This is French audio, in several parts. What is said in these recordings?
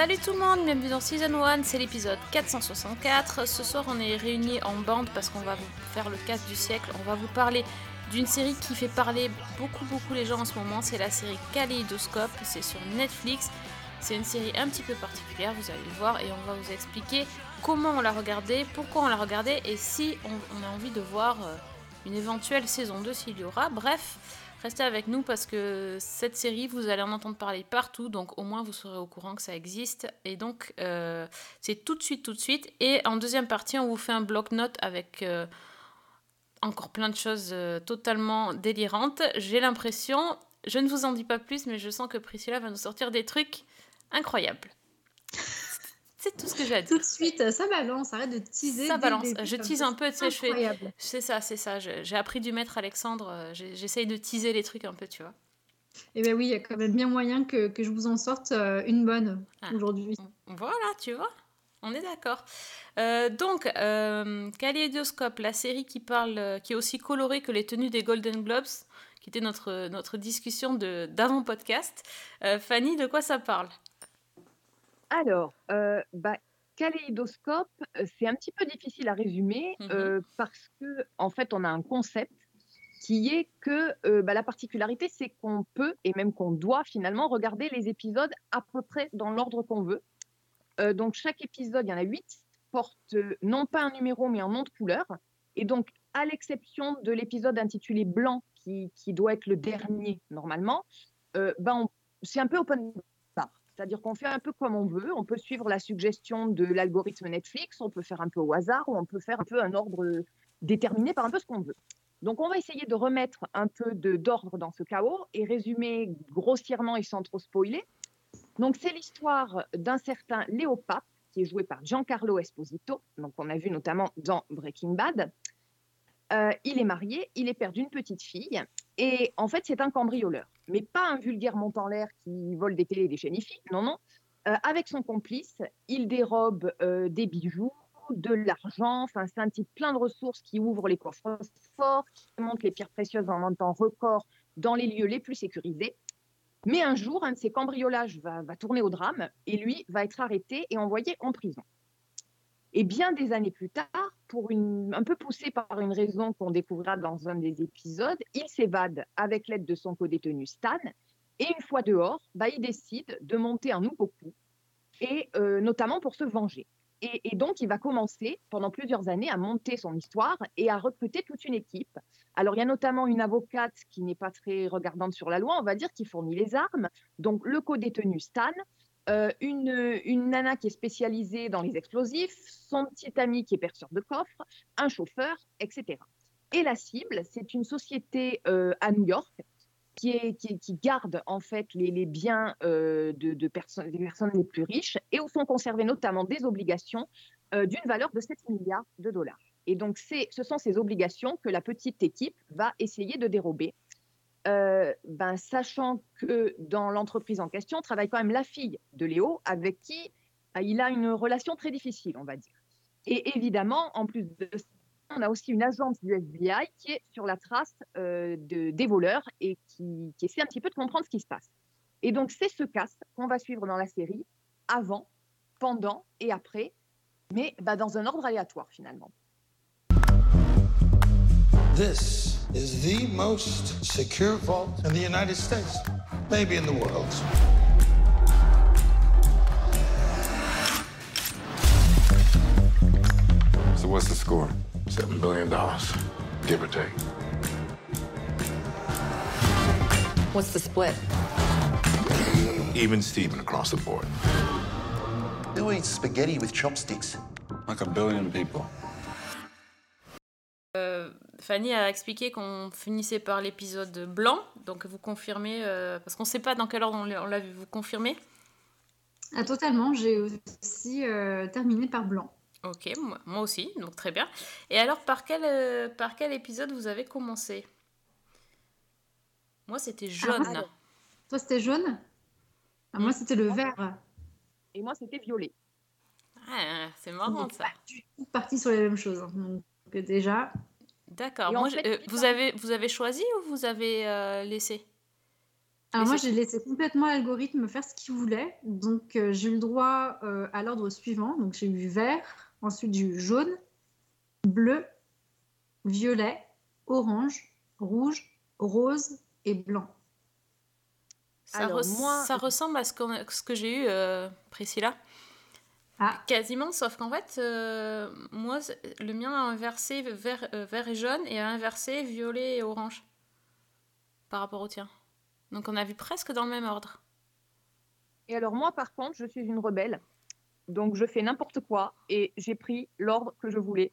Salut tout le monde, bienvenue dans Season 1, c'est l'épisode 464. Ce soir on est réunis en bande parce qu'on va vous faire le casse du siècle. On va vous parler d'une série qui fait parler beaucoup beaucoup les gens en ce moment. C'est la série Kaleidoscope, c'est sur Netflix. C'est une série un petit peu particulière, vous allez le voir, et on va vous expliquer comment on l'a regardée, pourquoi on l'a regardée, et si on, on a envie de voir euh, une éventuelle saison 2 s'il y aura. Bref, restez avec nous parce que cette série, vous allez en entendre parler partout, donc au moins vous serez au courant que ça existe. Et donc, euh, c'est tout de suite, tout de suite. Et en deuxième partie, on vous fait un bloc-notes avec euh, encore plein de choses euh, totalement délirantes. J'ai l'impression, je ne vous en dis pas plus, mais je sens que Priscilla va nous sortir des trucs incroyables. C'est tout ce que j'ai à dire. Tout de suite, ça balance, arrête de teaser. Ça balance. début, Je tease un peu, tu sais, je fais. C'est ça, c'est ça. J'ai appris du maître Alexandre. euh, J'essaye de teaser les trucs un peu, tu vois. Et ben oui, il y a quand même bien moyen que, que je vous en sorte euh, une bonne Ah. aujourd'hui. Voilà, tu vois. On est d'accord. Euh, donc, euh, Kaleidoscope, la série qui parle, qui est aussi colorée que les tenues des Golden Globes, qui était notre, notre discussion de- d'avant podcast. Euh, Fanny, de quoi ça parle? Alors, euh, bah, kaléidoscope, euh, c'est un petit peu difficile à résumer Mhm. euh, parce que en fait, on a un concept qui est que euh, bah, la particularité, c'est qu'on peut et même qu'on doit finalement regarder les épisodes à peu près dans l'ordre qu'on veut. Donc, chaque épisode, il y en a huit, porte non pas un numéro mais un nom de couleur. Et donc, à l'exception de l'épisode intitulé Blanc, qui, qui doit être le dernier normalement, bah, on- c'est un peu open. C'est-à-dire qu'on fait un peu comme on veut. On peut suivre la suggestion de l'algorithme Netflix, on peut faire un peu au hasard ou on peut faire un peu un ordre déterminé par un peu ce qu'on veut. Donc, on va essayer de remettre un peu d'ordre dans ce chaos et résumer grossièrement et sans trop spoiler. Donc, c'est l'histoire d'un certain Léo qui est joué par Giancarlo Esposito, donc on a vu notamment dans Breaking Bad. Euh, il est marié, il est père d'une petite fille, et en fait, c'est un cambrioleur, mais pas un vulgaire montant l'air qui vole des télés et des chaînes non, non. Euh, avec son complice, il dérobe euh, des bijoux, de l'argent, enfin, c'est un type plein de ressources qui ouvre les coffres forts, qui monte les pierres précieuses en un temps record dans les lieux les plus sécurisés. Mais un jour, un de ces cambriolages va tourner au drame et lui va être arrêté et envoyé en prison. Et bien des années plus tard, pour un peu poussé par une raison qu'on découvrira dans un des épisodes, il s'évade avec l'aide de son codétenu Stan. Et une fois dehors, bah, il décide de monter un nouveau coup, et euh, notamment pour se venger. Et, et donc, il va commencer pendant plusieurs années à monter son histoire et à recruter toute une équipe. Alors, il y a notamment une avocate qui n'est pas très regardante sur la loi, on va dire, qui fournit les armes. Donc, le codétenu Stan, euh, une, nana qui est spécialisée dans les explosifs, son petit ami qui est perceur de coffre, un chauffeur, etc. Et la cible, c'est une société euh, à New York qui, garde en fait les, biens euh, de, des personnes les plus riches et où sont conservées notamment des obligations d'une valeur de 7 milliards de dollars. Et donc, ce sont ces obligations que la petite équipe va essayer de dérober. Euh, ben, sachant que dans l'entreprise en question travaille quand même la fille de Léo, avec qui euh, il a une relation très difficile, on va dire. Et évidemment, en plus de ça, on a aussi une agence du FBI qui est sur la trace euh, de, des voleurs et qui, qui essaie un petit peu de comprendre ce qui se passe. Et donc, c'est ce casse qu'on va suivre dans la série, avant, pendant et après, mais bah, dans un ordre aléatoire finalement. This is the most secure vault in the United States, maybe in the world. So what's the score? Seven billion dollars, give or take. What's the split? Even Steven across the board. Who eats spaghetti with chopsticks? Like a billion people. Fanny a expliqué qu'on finissait par l'épisode blanc, donc vous confirmez, euh, parce qu'on ne sait pas dans quel ordre on l'a vu, vous confirmez? Ah, totalement, j'ai aussi euh, terminé par blanc. Ok, moi, moi aussi, donc très bien. Et alors, par quel, euh, par quel épisode vous avez commencé? Moi, c'était jaune. Ah, Toi, c'était jaune? Ah, Moi, c'était le vert. Et moi, c'était violet. Ah, c'est marrant ça. pas du tout parti sur les mêmes choses. hein. Donc déjà, D'accord. Moi, fait, euh, vous, avez, vous avez choisi ou vous avez euh, laissé? Alors moi j'ai laissé complètement l'algorithme faire ce qu'il voulait. Donc euh, j'ai eu le droit euh, à l'ordre suivant. Donc j'ai eu vert, ensuite j'ai eu jaune, bleu, violet, orange, rouge, rose et blanc. ça, Alors, res- moi- ça ressemble à ce, que j'ai eu, euh, Priscilla. Ah. Quasiment, sauf qu'en fait, euh, moi, le mien a inversé vert, euh, vert et jaune et a inversé violet et orange par rapport au tien. Donc on a vu presque dans le même ordre. Et alors moi, par contre, je suis une rebelle. Donc je fais n'importe quoi et j'ai pris l'ordre que je voulais.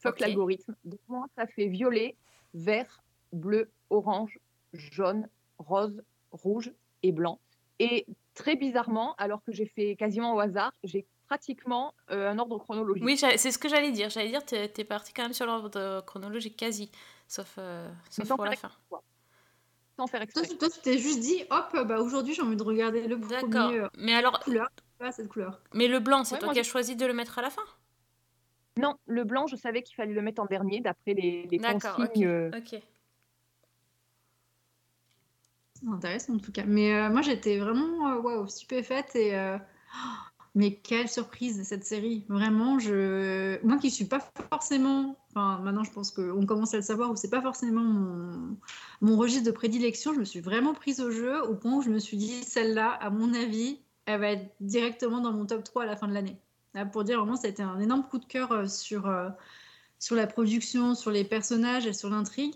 Fuck Ok. l'algorithme. Donc moi, ça fait violet, vert, bleu, orange, jaune, rose, rouge et blanc. Et très bizarrement, alors que j'ai fait quasiment au hasard, j'ai pratiquement euh, un ordre chronologique. Oui, c'est ce que j'allais dire. J'allais dire, t'es es parti quand même sur l'ordre de- chronologique quasi, sauf, euh, sauf sans pour la faire fin. Sans faire Toi, exprès. tu- toi, tu t'es juste dit, hop, bah aujourd'hui j'ai envie de regarder le D'accord. premier euh, Mais alors, couleur, pas cette couleur. mais le blanc, c'est Ouais, toi qui as choisi de le mettre à la fin? Non, le blanc, je savais qu'il fallait le mettre en dernier d'après les, les D'accord, ok. consignes. euh, ok. C'est intéressant en tout cas. Mais euh, moi j'étais vraiment euh, waouh, stupéfaite et euh, mais quelle surprise cette série. Vraiment, je moi qui suis pas forcément enfin maintenant je pense qu'on commence à le savoir où c'est pas forcément mon registre de prédilection, je me suis vraiment prise au jeu au point où je me suis dit celle-là à mon avis, elle va être directement dans mon top 3 à la fin de l'année. Pour dire vraiment ça a été un énorme coup de cœur euh, sur euh, sur la production, sur les personnages et sur l'intrigue.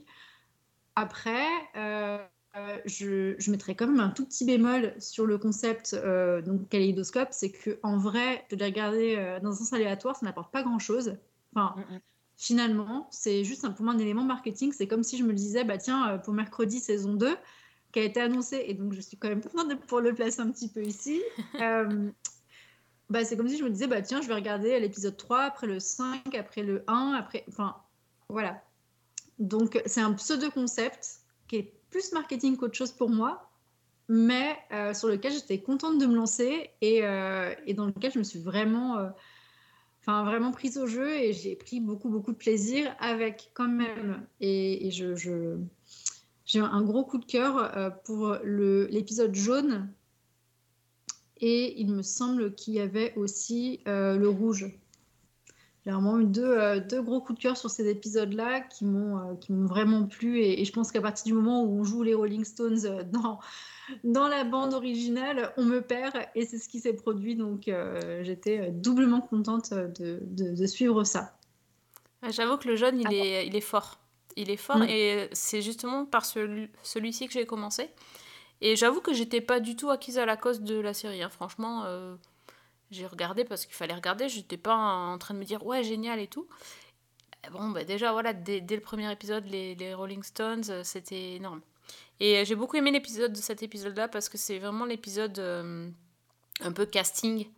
Après, euh, euh, je, je mettrais quand même un tout petit bémol sur le concept euh, donc kaléidoscope, c'est que en vrai, de les regarder euh, dans un sens aléatoire, ça n'apporte pas grand-chose. Enfin, Mm, mm. finalement, c'est juste un, pour moi un élément marketing. C'est comme si je me disais, bah tiens, euh, pour mercredi saison 2, qui a été annoncé, et donc je suis quand même contente pour le placer un petit peu ici. bah, c'est comme si je me disais, bah tiens, je vais regarder l'épisode 3, après le 5, après le 1, après. Enfin, voilà. Donc, c'est un pseudo-concept qui est plus marketing qu'autre chose pour moi, mais euh, sur lequel j'étais contente de me lancer et, euh, dans lequel je me suis vraiment, euh, enfin, vraiment prise au jeu et j'ai pris beaucoup, beaucoup de plaisir avec quand même. Et, je, je- j'ai un gros coup de cœur pour le- l'épisode jaune. Et il me semble qu'il y avait aussi le rouge. J'ai vraiment eu deux, euh, deux gros coups de cœur sur ces épisodes-là qui m'ont euh, qui m'ont vraiment plu. Et, et je pense qu'à partir du moment où on joue les Rolling Stones euh, dans, dans la bande originale, on me perd. Et c'est ce qui s'est produit. Donc euh, j'étais doublement contente de, de- de suivre ça. Ah, J'avoue que le il, Attends. est, il est fort. Il est fort Mm. et c'est justement par celui- celui-ci que j'ai commencé. Et j'avoue que j'étais pas du tout acquise à la cause de la série. hein. Franchement, j'ai regardé parce qu'il fallait regarder. J'étais pas en train de me dire ouais, génial et tout. Et Bon, bah déjà, voilà, dès, le premier épisode, les, Rolling Stones, euh, c'était énorme. Et euh, j'ai beaucoup aimé l'épisode de cet épisode-là parce que c'est vraiment l'épisode euh, un peu casting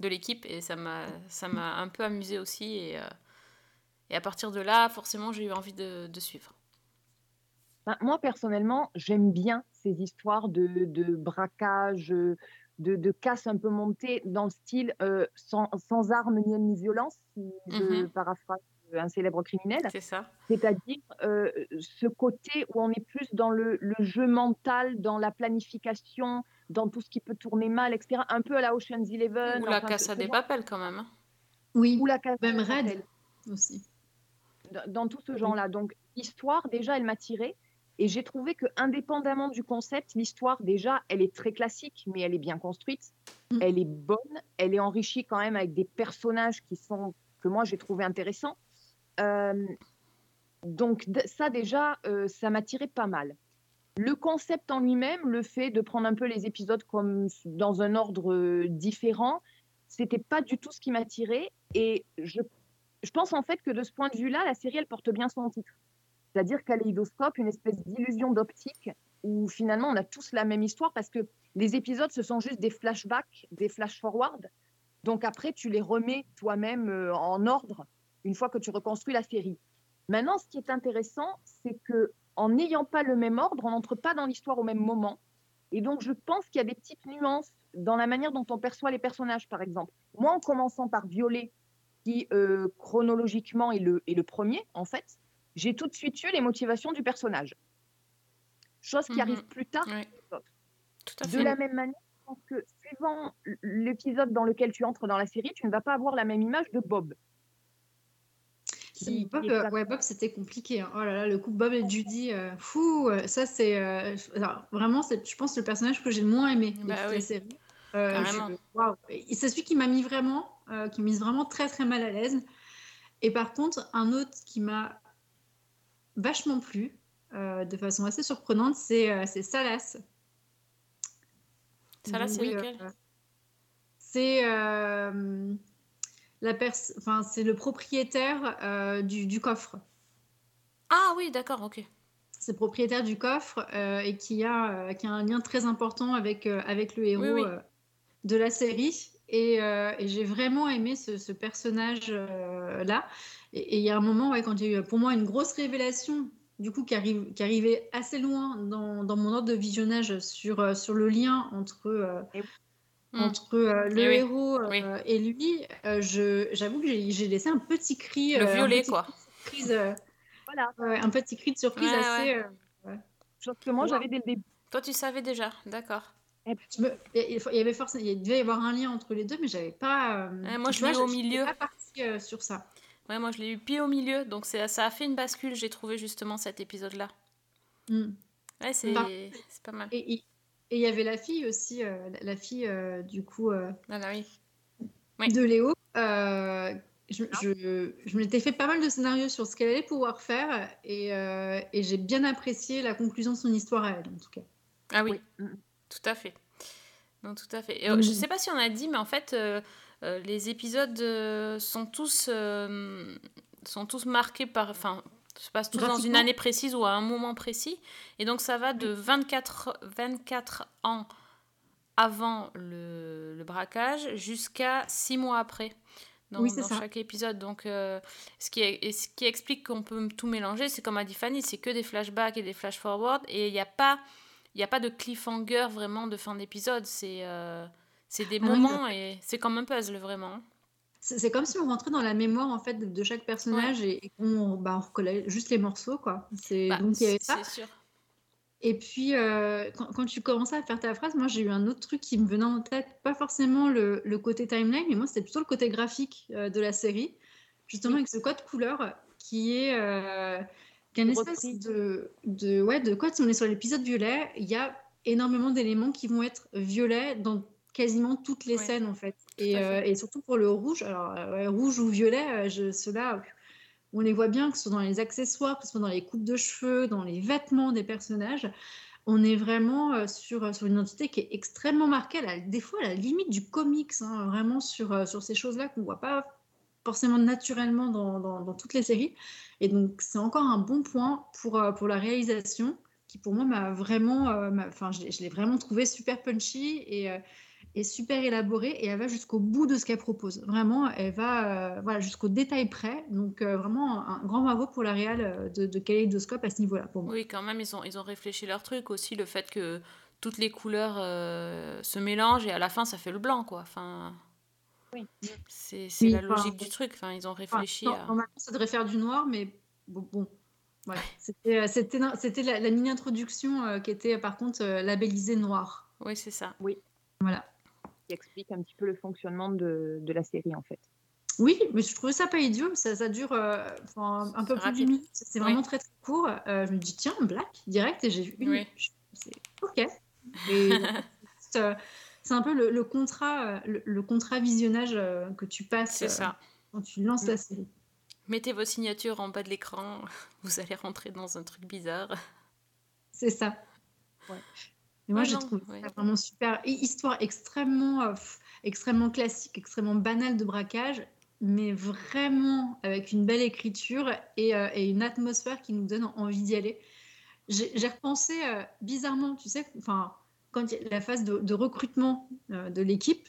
de l'équipe et ça m'a un peu amusé aussi. Et, et à partir de là, forcément, j'ai eu envie de, suivre. Ben, moi, personnellement, j'aime bien ces histoires de, braquage, de, de casse un peu montée dans le style euh, sans, sans armes ni ni violence, si je Mhm. paraphrase un célèbre criminel. C'est ça. C'est-à-dire euh, ce côté où on est plus dans le, le jeu mental, dans la planification, dans tout ce qui peut tourner mal, etc. Un peu à la Ocean's Eleven. Ou la enfin, casse ce- à ce des genre- papels quand même. hein. Oui, Ou la casse même à Red papel. aussi. dans, dans tout ce genre-là. Donc, l'histoire, déjà, elle m'a tirée. Et j'ai trouvé que, indépendamment du concept, l'histoire, déjà, elle est très classique, mais elle est bien construite. Mm. Elle est bonne. Elle est enrichie quand même avec des personnages qui sont, que moi, j'ai trouvé intéressants. Euh, donc, ça, déjà, euh, ça m'a tiré pas mal. Le concept en lui-même, le fait de prendre un peu les épisodes comme dans un ordre euh, différent, c'était pas du tout ce qui m'a tiré. Et je je pense en fait que de ce point de vue-là, la série, elle porte bien son titre. C'est-à-dire kaléidoscope, une espèce d'illusion d'optique où finalement on a tous la même histoire parce que les épisodes, ce sont juste des flashbacks, des flash-forward. Donc après, tu les remets toi-même euh, en ordre une fois que tu reconstruis la série. Maintenant, ce qui est intéressant, c'est que en n'ayant pas le même ordre, on n'entre pas dans l'histoire au même moment. Et donc, je pense qu'il y a des petites nuances dans la manière dont on perçoit les personnages, par exemple. Moi, en commençant par Violet, qui euh, chronologiquement est le premier, en fait, j'ai tout de suite eu les motivations du personnage. Chose qui Mhm. arrive plus tard. Ouais. Tout à De fait. la même manière, je pense que suivant l'épisode dans lequel tu entres dans la série, tu ne vas pas avoir la même image de Bob. Qui- Bob, euh, ouais, c'était compliqué. hein. Oh là là, le couple Bob et Judy, euh, fou, euh, ça c'est euh, vraiment, je pense, le personnage que j'ai le moins aimé de Bah toute oui. la série. Euh, je- C'est celui qui m'a mis vraiment, euh, qui m'a mis vraiment très très mal à l'aise. Et par contre, un autre qui m'a vachement plu, euh, de façon assez surprenante, c'est euh, Salas. Là, c'est lequel euh, C'est euh, la enfin, c'est le propriétaire du, du coffre. Ah oui, d'accord, ok. C'est le propriétaire du coffre et qui a, qui a un lien très important avec, avec le héros Oui, oui. de la série. Et, euh, et j'ai vraiment aimé ce, ce personnage-là. Et il y a un moment, ouais, quand il y a eu pour moi une grosse révélation, du coup, qui, arrive, qui arrivait assez loin dans, dans mon ordre de visionnage sur, euh, sur le lien entre, euh, entre euh, le oui, héros euh, oui. et lui. euh, je- J'avoue que j'ai j'ai laissé un petit cri. Le euh, violet, quoi. surprise, euh, Voilà, un petit cri de surprise Ouais, assez. ouais. euh, chose que moi j'avais dès le début. Toi, tu savais déjà, d'accord. Je me- Il y avait forcément, il devait y avoir un lien entre les deux, mais j'avais pas. euh, moi, je vois, au milieu. Pas partie euh, sur ça. Ouais, moi, je l'ai eu pied au milieu, donc c'est- ça a fait une bascule, j'ai trouvé justement cet épisode-là. Mm. Ouais, c'est c'est pas mal. Et il y avait la fille aussi, euh, la- fille euh, du coup euh, oui. Oui. de Léo. euh, je, je, je m'étais fait pas mal de scénarios sur ce qu'elle allait pouvoir faire et, euh, et j'ai bien apprécié la conclusion de son histoire à elle en tout cas. Ah oui, Oui. Tout à fait. Non, tout à fait. Et, euh, Je sais pas si on a dit, mais en fait, euh, les épisodes euh, sont tous euh, sont tous marqués par, enfin, se passent tous dans une année précise ou à un moment précis, et donc ça va de 24 24 ans avant le, le braquage jusqu'à 6 mois après. Dans, Oui, dans chaque épisode. Donc, ce, qui est- ce qui explique qu'on peut tout mélanger, c'est comme a dit Fanny, c'est que des flashbacks et des flash-forward, et il n'y a pas il n'y a pas de cliffhanger vraiment de fin d'épisode. C'est c'est des Ah oui, moments et c'est comme un puzzle vraiment. C'est comme si on rentrait dans la mémoire en fait de, chaque personnage et, et qu'on bah, on recollait juste les morceaux quoi. C'est Bah, donc il y avait ça. sûr. Et puis, euh, quand, quand tu commençais à faire ta phrase, moi j'ai eu un autre truc qui me venait en tête, pas forcément le, le côté timeline, mais moi c'était plutôt le côté graphique euh, de la série, justement avec ce code couleur qui est, euh, qui est une espèce de, de, ouais, de code. Si on est sur l'épisode violet, il y a énormément d'éléments qui vont être violets dans quasiment toutes les Ouais, scènes en fait. à Et, fait. euh, et surtout pour le rouge, alors euh, ouais, rouge ou violet, euh, ceux-là, on les voit bien, que ce soit dans les accessoires, que ce soit dans les coupes de cheveux, dans les vêtements des personnages. On est vraiment sur, sur une identité qui est extrêmement marquée, la- des fois à la limite du comics, hein, vraiment sur, sur ces choses-là qu'on ne voit pas forcément naturellement dans, dans- dans toutes les séries. Et donc, c'est encore un bon point pour, pour la réalisation, qui pour moi m'a vraiment, enfin, je l'ai- je l'ai vraiment trouvé super punchy et, euh, super élaborée, et elle va jusqu'au bout de ce qu'elle propose. Vraiment, elle va euh, voilà, jusqu'au détail près. Donc, euh, vraiment, un grand bravo pour la réal euh, de, de Kaleidoscope à ce niveau-là, pour moi. Oui, quand même, ils ont, ils ont réfléchi leur truc aussi, le fait que toutes les couleurs euh, se mélangent et à la fin ça fait le blanc quoi. Enfin, Oui. c'est c'est Oui, la enfin, logique du truc. Enfin, ils ont Enfin, réfléchi non, à. Normalement, ça devrait faire du noir, mais bon. bon. Voilà. C'était, c'était, c'était la, la mini-introduction euh, qui était par contre euh, labellisée noir. Oui, c'est ça. Voilà. Qui explique un petit peu le fonctionnement de, de la série en fait. Oui, mais je trouvais ça pas idiot. Ça, ça dure euh, un peu plus d'une minute. C'est Oui. vraiment très très court. Euh, je me dis, tiens, Black, direct, et j'ai vu une Oui. je- C'est OK. Et, c'est, euh, c'est un peu le, le contrat, le, le contrat visionnage que tu passes ça. quand tu lances la série. Mettez vos signatures en bas de l'écran, vous allez rentrer dans un truc bizarre. C'est ça. Ouais. Et moi, non, trouvé ouais. ça vraiment super. Histoire extrêmement, euh, extrêmement classique, extrêmement banale de braquage, mais vraiment avec une belle écriture et, euh, et une atmosphère qui nous donne envie d'y aller. J'ai repensé euh, bizarrement, tu sais, enfin, quand il y a la phase de, de recrutement de l'équipe,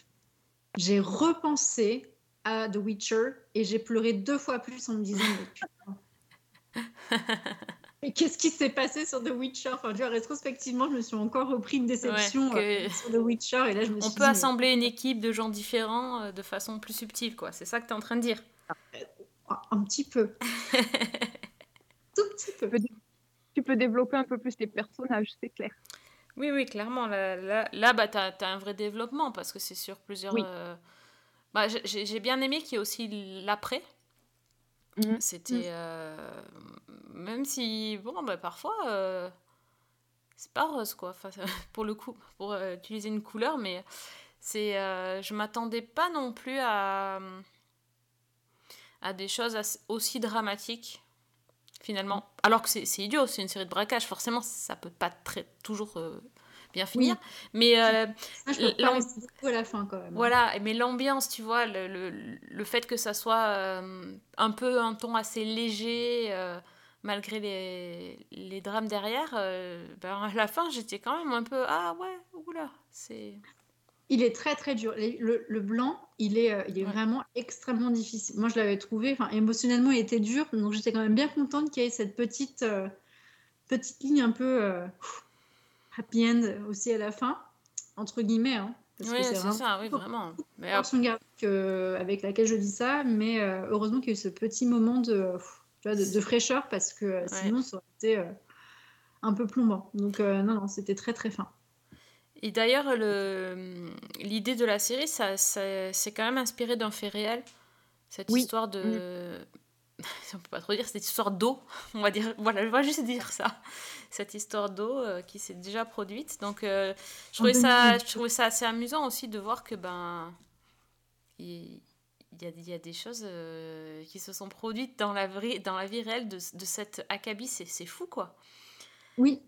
j'ai repensé à The Witcher et j'ai pleuré deux fois plus en me disant, mais putain, Et qu'est-ce qui s'est passé sur The Witcher? Enfin, tu vois, Rétrospectivement, je me suis encore repris une déception Ouais, que- euh, sur The Witcher. Et là, je me On suis peut dit, mais- assembler une équipe de gens différents euh, de façon plus subtile, quoi. C'est ça que tu es en train de dire. Ah, Un petit peu. Tout petit peu. Tu peux développer un peu plus les personnages, c'est clair. Oui, oui, clairement. Là, là, là bah, tu as, un vrai développement parce que c'est sur plusieurs. Oui. euh, Bah, j'ai- j'ai j'ai bien aimé qu'il y ait aussi l'après. Mhm. C'était. euh, Même si, bon, bah, parfois, euh, c'est pas rose, quoi. Enfin, pour le coup, pour euh, utiliser une couleur, mais c'est. Je m'attendais pas non plus à. à des choses assez- aussi dramatiques, finalement. Alors que c'est idiot, c'est une série de braquage, forcément, ça peut pas très, toujours bien finir. Mais. euh, Ça, je peux à la fin quand même. hein. voilà, mais l'ambiance, tu vois, le, le, le fait que ça soit euh, un peu un ton assez léger, euh, malgré les, les drames derrière, euh, ben, à la fin, j'étais quand même un peu Ah ouais, oula, c'est. Il est très très dur. Le, le blanc, il est, il est Ouais. vraiment extrêmement difficile. Moi, je l'avais trouvé, enfin, émotionnellement, il était dur. Donc, j'étais quand même bien contente qu'il y ait cette petite, euh, petite ligne un peu euh, happy end aussi à la fin, entre guillemets. hein, parce que Oui, c'est ça, oui, vraiment. Mais avec laquelle je dis ça, mais euh, heureusement qu'il y a eu ce petit moment de, de, de fraîcheur parce que euh, sinon ça aurait été euh, un peu plombant. Donc euh, non, non, c'était très très fin. Et d'ailleurs, le- l'idée de la série, ça, ça- c'est quand même inspiré d'un fait réel. Cette Oui. histoire de. On peut pas trop dire, cette histoire d'eau, on va dire. Voilà, je vais juste dire ça. Cette histoire d'eau euh, qui s'est déjà produite. Donc, euh, je, trouvais ça, je trouvais ça assez amusant aussi de voir que, ben. Il y a, y a des choses euh, qui se sont produites dans la, vraie, dans la vie réelle de, de cette acabit. C'est fou, quoi. Oui,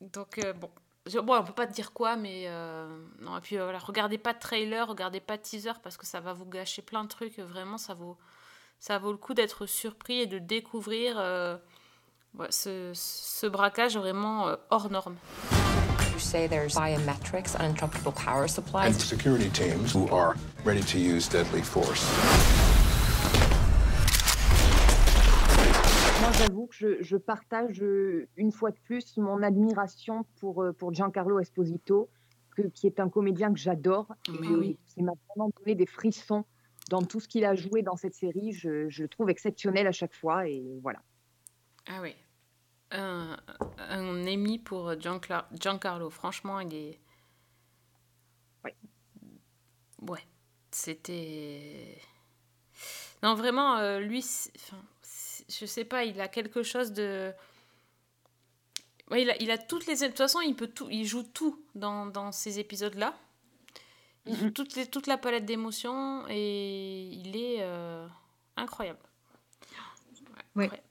Donc, euh, bon. Je- bon, on peut pas te dire quoi, mais non. Et puis voilà, regardez pas de trailer, regardez pas de teaser parce que ça va vous gâcher plein de trucs. Vraiment, ça vaut, ça vaut le coup d'être surpris et de découvrir euh, ouais, ce, ce braquage vraiment euh, hors norme. You say there's biometrics, uninterruptible power supplies. And security teams who are ready to use deadly force. Moi, j'avoue que je, je partage euh, une fois de plus mon admiration pour, euh, pour Giancarlo Esposito, que- qui est un comédien que j'adore. Oui. qui m'a vraiment donné des frissons dans tout ce qu'il a joué dans cette série. Je, je le trouve exceptionnel à chaque fois. Et voilà. Ah oui. Un, un émis pour Giancarlo. Franchement, il est. Ouais. Ouais. C'était. Non, vraiment, euh, lui, enfin, je sais pas, il a quelque chose de. Ouais, il, a, il a toutes les. De toute façon, il, peut tout, il joue tout dans, dans ces épisodes-là. Il toutes les, toute la palette d'émotions et il est euh, incroyable. Ouais. incroyable.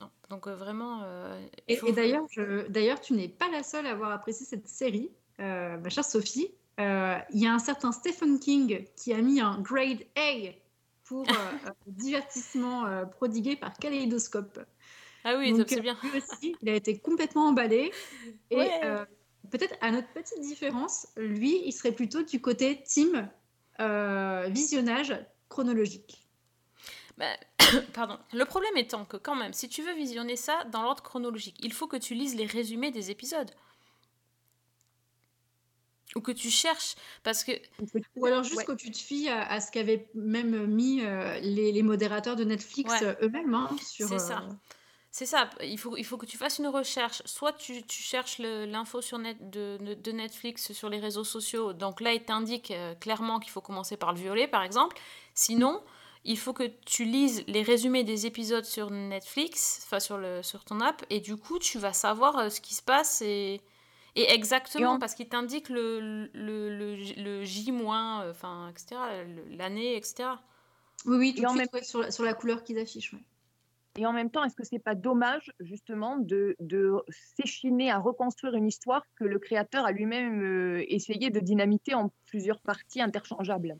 Non, donc euh, vraiment. euh, Et, faut- et d'ailleurs, je- d'ailleurs, tu n'es pas la seule à avoir apprécié cette série, euh, ma chère Sophie. Euh, Il y a un certain Stephen King qui a mis un grade A pour divertissement euh, prodigué par Kaleidoscope. Ah oui, Donc, c'est bien. Lui aussi, il a été complètement emballé. Et Ouais. Peut-être à notre petite différence, lui, il serait plutôt du côté team euh, visionnage chronologique. Bah, pardon. Le problème étant que quand même, si tu veux visionner ça dans l'ordre chronologique, il faut que tu lises les résumés des épisodes. Ou que tu cherches, parce que Ou alors juste Ouais. que tu te fies à, à ce qu'avaient même mis euh, les, les modérateurs de Netflix Ouais. euh, eux-mêmes. hein, sur, C'est ça. euh, c'est ça, il faut, il faut que tu fasses une recherche. Soit tu, tu cherches l'info sur net, de, de- Netflix sur les réseaux sociaux, donc là il t'indique euh, clairement qu'il faut commencer par le violet par exemple. Sinon, il faut que tu lises les résumés des épisodes sur Netflix, enfin sur, le, sur ton app, et du coup tu vas savoir euh, ce qui se passe et, et exactement, Et parce qu'il t'indique le, le, le, J- le J-, euh, enfin, etc., l'année, etc. Oui, oui, tout Et de en suite, même- ouais, sur, la, sur la couleur qu'ils affichent. ouais. Et en même temps, est-ce que c'est pas dommage justement de, de s'échiner à reconstruire une histoire que le créateur a lui-même euh, essayé de dynamiter en plusieurs parties interchangeables?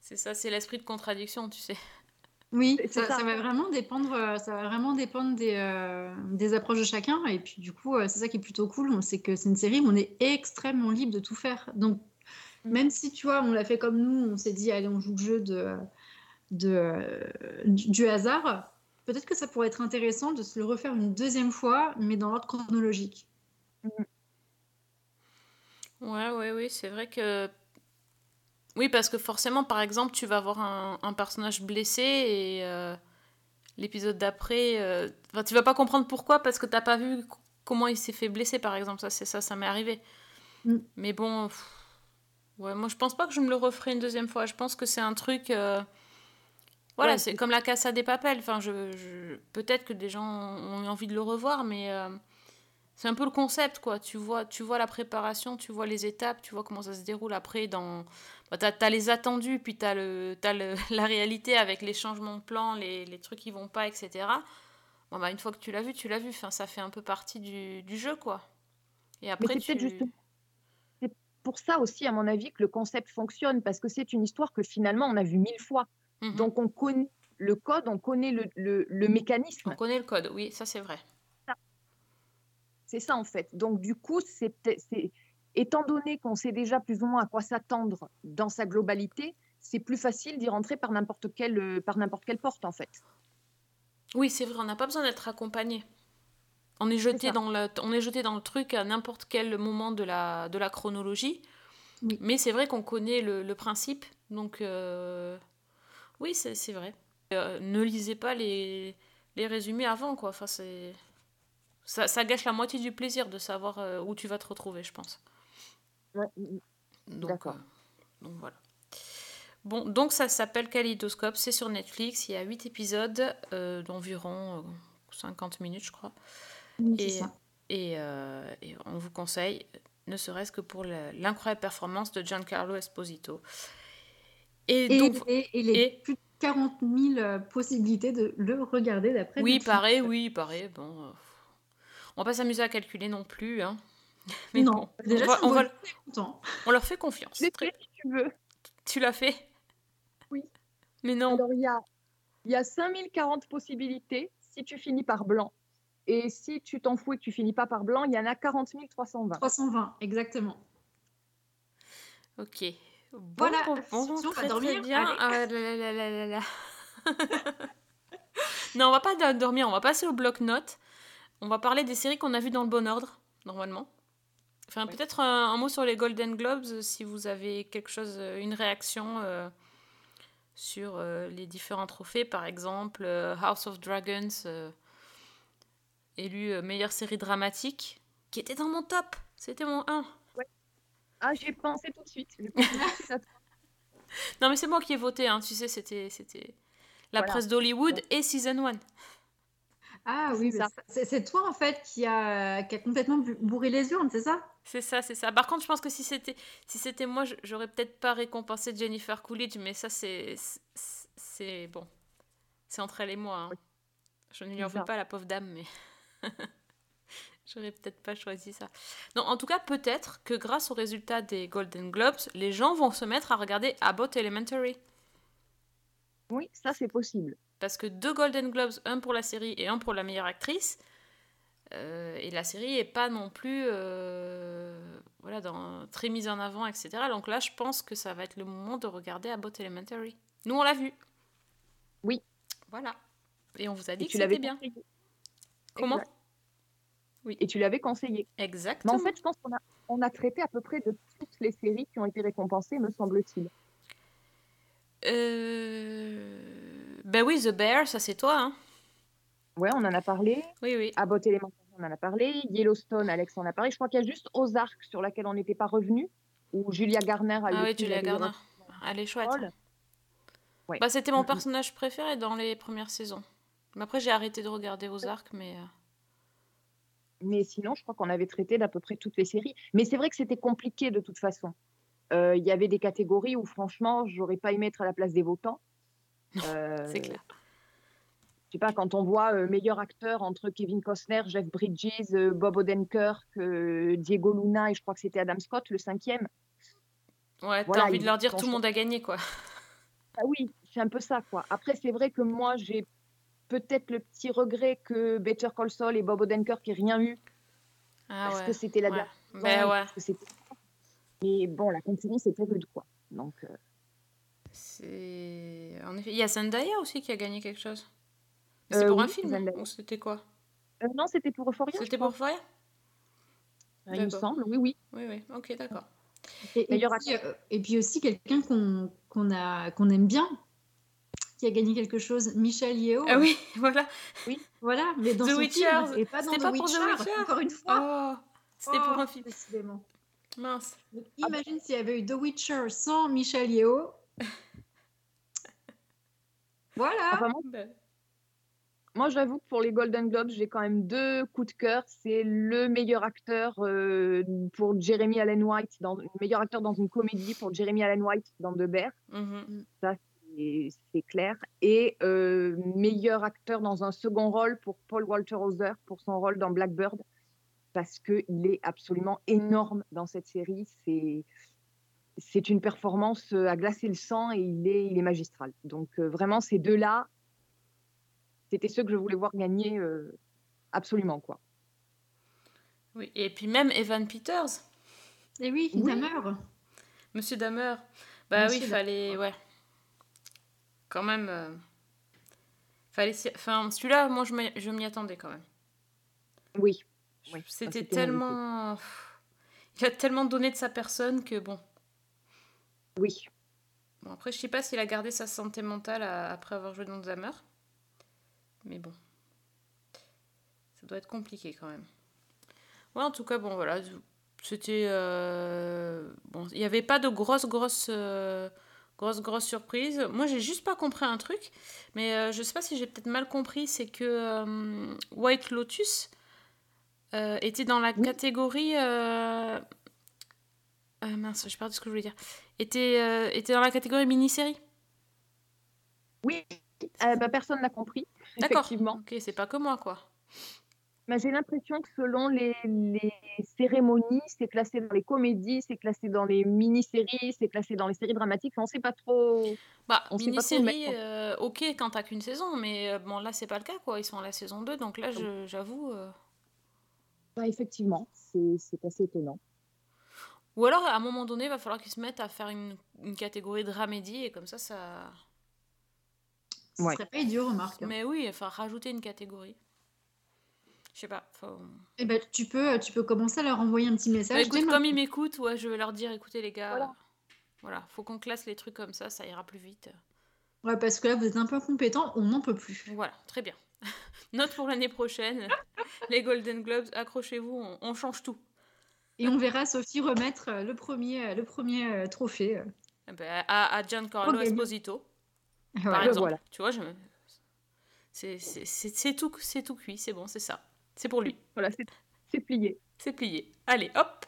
C'est ça, c'est l'esprit de contradiction, tu sais. Oui, ça, c'est ça. ça va vraiment dépendre, euh, ça va vraiment dépendre des, euh, des approches de chacun. Et puis du coup, c'est ça qui est plutôt cool, c'est que c'est une série où on est extrêmement libre de tout faire. Donc même si tu vois, on l'a fait comme nous, on s'est dit allez, on joue le jeu de, de, du, du hasard. Peut-être que ça pourrait être intéressant de se le refaire une deuxième fois, mais dans l'ordre chronologique. Ouais, ouais, oui, c'est vrai que. Oui, parce que forcément, par exemple, tu vas avoir un, un personnage blessé et euh, l'épisode d'après, euh, enfin, tu vas pas comprendre pourquoi parce que t'as pas vu comment il s'est fait blesser, par exemple. Ça, c'est ça, ça m'est arrivé. Mm. Mais bon, pff, ouais, moi, je pense pas que je me le referai une deuxième fois. Je pense que c'est un truc. euh, Voilà, Ouais, c'est comme la Casa des Papels. Enfin, je, je- peut-être que des gens ont eu envie de le revoir, mais euh, c'est un peu le concept, quoi. Tu vois, tu vois la préparation, tu vois les étapes, tu vois comment ça se déroule après dans... Bah, t'as, t'as les attendus, puis t'as, le, t'as le, la réalité avec les changements de plan, les, les trucs qui vont pas, etc. Bon, bah, une fois que tu l'as vu, tu l'as vu. Enfin, ça fait un peu partie du, du jeu, quoi. Et après, c'est tu... juste- pour ça aussi, à mon avis, que le concept fonctionne, parce que c'est une histoire que finalement on a vue mille fois. Mhm. Donc on connaît le code, on connaît le, le- le mécanisme. On connaît le code, oui, ça c'est vrai. C'est ça en fait. Donc du coup, c'est étant donné qu'on sait déjà plus ou moins à quoi s'attendre dans sa globalité, c'est plus facile d'y rentrer par n'importe quelle, par n'importe quelle porte en fait. Oui, c'est vrai, on n'a pas besoin d'être accompagné. On est, jeté dans le, on est jeté dans le truc à n'importe quel moment de la, de la chronologie. Oui. Mais c'est vrai qu'on connaît le, le principe. Donc, euh, oui, c'est vrai. Euh, ne lisez pas les, les résumés avant, quoi. Enfin, c'est... Ça, ça gâche la moitié du plaisir de savoir euh, où tu vas te retrouver, je pense. Donc, D'accord. euh, donc voilà. Bon, donc ça s'appelle Kaleidoscope, c'est sur Netflix, il y a 8 épisodes d'environ euh, 50 minutes, je crois. Oui, Et, ça. et, et on vous conseille, ne serait-ce que pour l'incroyable performance de Giancarlo Esposito. Et, Et, donc, et- et les plus de 40 000 euh, possibilités de le regarder d'après oui, pareil, oui, pareil. Bon, euh, on va pas s'amuser à calculer non plus. Hein. Mais non, bon, déjà, on, va- si on on va- on leur fait confiance. Je fait si tu veux. Tu l'as fait? Oui. Mais non. Alors il y a, y a 5040 possibilités si tu finis par blanc. Et si tu t'en fous et que tu finis pas par blanc, il y en a 40 320. 320, exactement. Ok. Bon, Voilà, bon, bon, ce, on va très, très dormir. bien. Ah, là, là, là, là, là. non, on va pas do- dormir, on va passer au bloc-notes. On va parler des séries qu'on a vues dans le bon ordre, normalement. Enfin, Oui. peut-être un, un mot sur les Golden Globes, euh, si vous avez quelque chose, euh, une réaction euh, sur euh, les différents trophées. Par exemple, euh, House of Dragons, euh, élu euh, meilleure série dramatique, qui était dans mon top. C'était mon 1. Ah. J'ai pensé tout de suite. Non, mais c'est moi qui ai voté, hein. tu sais, c'était c'était la Voilà. presse d'Hollywood et Season 1. Ah oui, C'est toi en fait qui a, qui a complètement bourré les urnes, c'est ça? C'est ça, c'est ça. Par contre, je pense que si c'était si c'était moi, je- j'aurais peut-être pas récompensé Jennifer Coolidge, mais ça, c'est. c'est- bon. C'est entre elle et moi. hein. Je ne lui en veux pas, la pauvre dame, mais. J'aurais peut-être pas choisi ça. Non, en tout cas, peut-être que grâce aux résultats des Golden Globes, les gens vont se mettre à regarder Abbott Elementary. Oui, ça c'est possible. Parce que deux Golden Globes, un pour la série et un pour la meilleure actrice. euh, et la série est pas non plus euh, voilà, dans, très mise en avant, etc. Donc là, je pense que ça va être le moment de regarder Abbott Elementary. Nous, on l'a vu. Oui. Voilà. Et on vous a dit Et que c'était bien. Comment? Exact. Et tu l'avais conseillé. Mais Exactement. en fait, je pense qu'on a, on a traité à peu près de toutes les séries qui ont été récompensées, me semble-t-il. Euh, Ben oui, The Bear, ça c'est toi. Hein Ouais, on en a parlé. oui, oui. Abbott Elementary, on en a parlé. Yellowstone, Alex en a parlé. Je crois qu'il y a juste Ozark sur laquelle on n'était pas revenu, où Julia Garner a eu Ah oui, Julia Garner. Elle est chouette. Ouais. Bah, c'était mon Mm, mm. personnage préféré dans les premières saisons. Mais après, j'ai arrêté de regarder Ozark, mais... Mais sinon, je crois qu'on avait traité d'à peu près toutes les séries. Mais c'est vrai que c'était compliqué de toute façon. Euh, Il y avait des catégories où, franchement, j'aurais pas aimé être à la place des votants. Euh, C'est clair. Je sais pas, quand on voit euh, meilleur acteur entre Kevin Costner, Jeff Bridges, euh, Bob Odenkirk, Diego Luna et je crois que c'était Adam Scott, le cinquième. Ouais, t'as Voilà, envie ils de leur dire tout le monde a gagné, quoi. Ah oui, c'est un peu ça, quoi. Après, c'est vrai que moi, j'ai peut-être le petit regret que Better Call Saul et Bob Odenkirk aient rien eu Ah parce ouais. que c'était la ouais. dernière Ben ouais. parce que c'était- Mais bon, la concurrence était rude, quoi. Donc, euh, C'est... En effet, il y a Zendaya aussi qui a gagné quelque chose. C'est Euh, pour un film Zendaya. ou c'était quoi? Euh, non, c'était pour Euphoria. C'était pour Euphoria? Il me semble, oui, oui. Oui, oui, ok, d'accord. Et, puis, et puis aussi quelqu'un qu'on qu'on a qu'on aime bien, qui a gagné quelque chose, Michel Yeo. Ah oui, voilà. Voilà, mais dans The Witcher, et pas dans The pas pour The Witcher, encore une fois. Oh, c'était pour Oh, un film. Décidément. Mince. Donc, imagine s'il y avait eu The Witcher sans Michel Yeo. voilà. Enfin, moi, Ben, moi, j'avoue que pour les Golden Globes, j'ai quand même deux coups de cœur. C'est le meilleur acteur euh, pour Jeremy Allen White, dans, le meilleur acteur dans une comédie pour Jeremy Allen White dans The Bear. mhm. et c'est clair. Et euh, meilleur acteur dans un second rôle pour Paul Walter Hauser pour son rôle dans Blackbird, parce qu'il est absolument énorme dans cette série. C'est c'est une performance euh, à glacer le sang et il est, il est magistral. Donc euh, vraiment, ces deux-là, c'était ceux que je voulais voir gagner euh, absolument. quoi. Oui, et puis même Evan Peters, Et oui, Oui. Dahmer. Monsieur Damer. Bah oui, il fallait. Ouais. Quand même. euh, Fallait. Enfin, celui-là, moi, je m'y attendais quand même. Oui. C'était tellement. Il a tellement donné de sa personne que bon. Oui. Bon, après, je sais pas s'il a gardé sa santé mentale à- après avoir joué dans Damer. Mais bon. Ça doit être compliqué quand même. Ouais, en tout cas, bon, voilà. C'était. euh, Bon, il n'y avait pas de grosses, grosses. euh, Grosse, grosse surprise. Moi, j'ai juste pas compris un truc. Mais euh, je sais pas si j'ai peut-être mal compris. C'est que euh, White Lotus euh, était dans la Oui. catégorie. mince, j'ai perdu ce que je voulais dire. Était, était dans la catégorie mini-série. Oui. Bah, personne n'a compris. D'accord. Effectivement. Ok, c'est pas que moi, quoi. Mais j'ai l'impression que selon les, les cérémonies, c'est classé dans les comédies, c'est classé dans les mini-séries, c'est classé dans les séries dramatiques. Enfin, on ne sait pas trop. Bah, mini-série, euh, ok quand t'as qu'une saison, mais euh, bon, là, c'est pas le cas, quoi. Ils sont à la saison 2, donc là, j'avoue. euh, Bah, effectivement, c'est c'est assez étonnant. Ou alors, à un moment donné, il va falloir qu'ils se mettent à faire une, une catégorie dramédie, et comme ça, ça. Ce Ouais. serait pas idiot, remarque. Mais oui, enfin, rajouter une catégorie. Je sais pas. faut- Eh ben, tu, peux, tu peux commencer à leur envoyer un petit message. Bah, écoute, comme ils m'écoutent, ouais, je vais leur dire écoutez, les gars, Voilà. euh, voilà, faut qu'on classe les trucs comme ça, ça ira plus vite. Ouais, parce que là, vous êtes un peu incompétent, on n'en peut plus. Voilà, très bien. Note pour l'année prochaine les Golden Globes, accrochez-vous, on, on change tout. Et on verra Sophie remettre euh, le premier, euh, le premier euh, trophée. euh. Eh ben, à, à Giancarlo. Esposito, par exemple. voilà. Tu vois, je c'est tout, c'est tout cuit, c'est bon, c'est ça. C'est pour lui. Voilà, c'est plié. C'est plié. Allez, hop.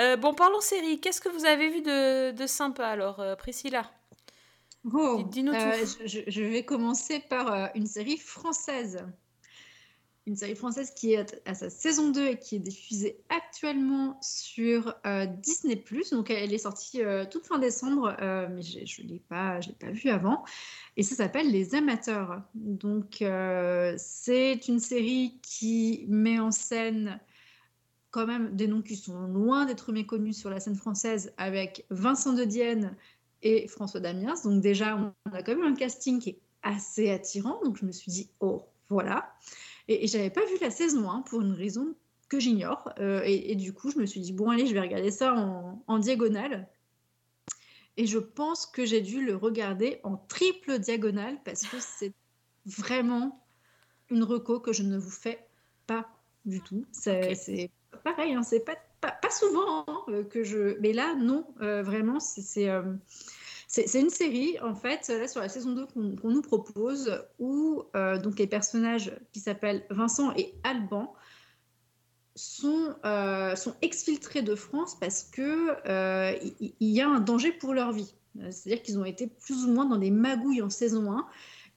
Euh, bon, parlons série. Qu'est-ce que vous avez vu de, de sympa alors, euh, Priscilla? Oh, Dis- dis-nous euh, tout. je, je- je vais commencer par une série française. Une série française qui est à sa saison 2 et qui est diffusée actuellement sur euh, Disney+. Donc elle est sortie euh, toute fin décembre, euh, mais je ne l'ai pas, pas vue avant. Et ça s'appelle Les Amateurs. Donc euh, c'est une série qui met en scène quand même des noms qui sont loin d'être méconnus sur la scène française avec Vincent de Dienne et François Damiens. Donc déjà, on a quand même un casting qui est assez attirant. Donc je me suis dit, oh, voilà. Et, et j'avais pas vu la saison 1 pour une raison que j'ignore. Euh, et, et du coup, je me suis dit, bon, allez, je vais regarder ça en, en diagonale. Et je pense que j'ai dû le regarder en triple diagonale parce que c'est vraiment une reco que je ne vous fais pas du tout. C'est pareil, hein, c'est pas, pas, pas souvent hein, euh, que je. Mais là, non, euh, vraiment, c'est. c'est, euh, c'est une série, en fait, là sur la saison 2 qu'on nous propose, où euh, donc les personnages qui s'appellent Vincent et Alban sont, euh, exfiltrés de France parce que euh, il y, a un danger pour leur vie. Euh, C'est-à-dire qu'ils ont été plus ou moins dans des magouilles en saison 1,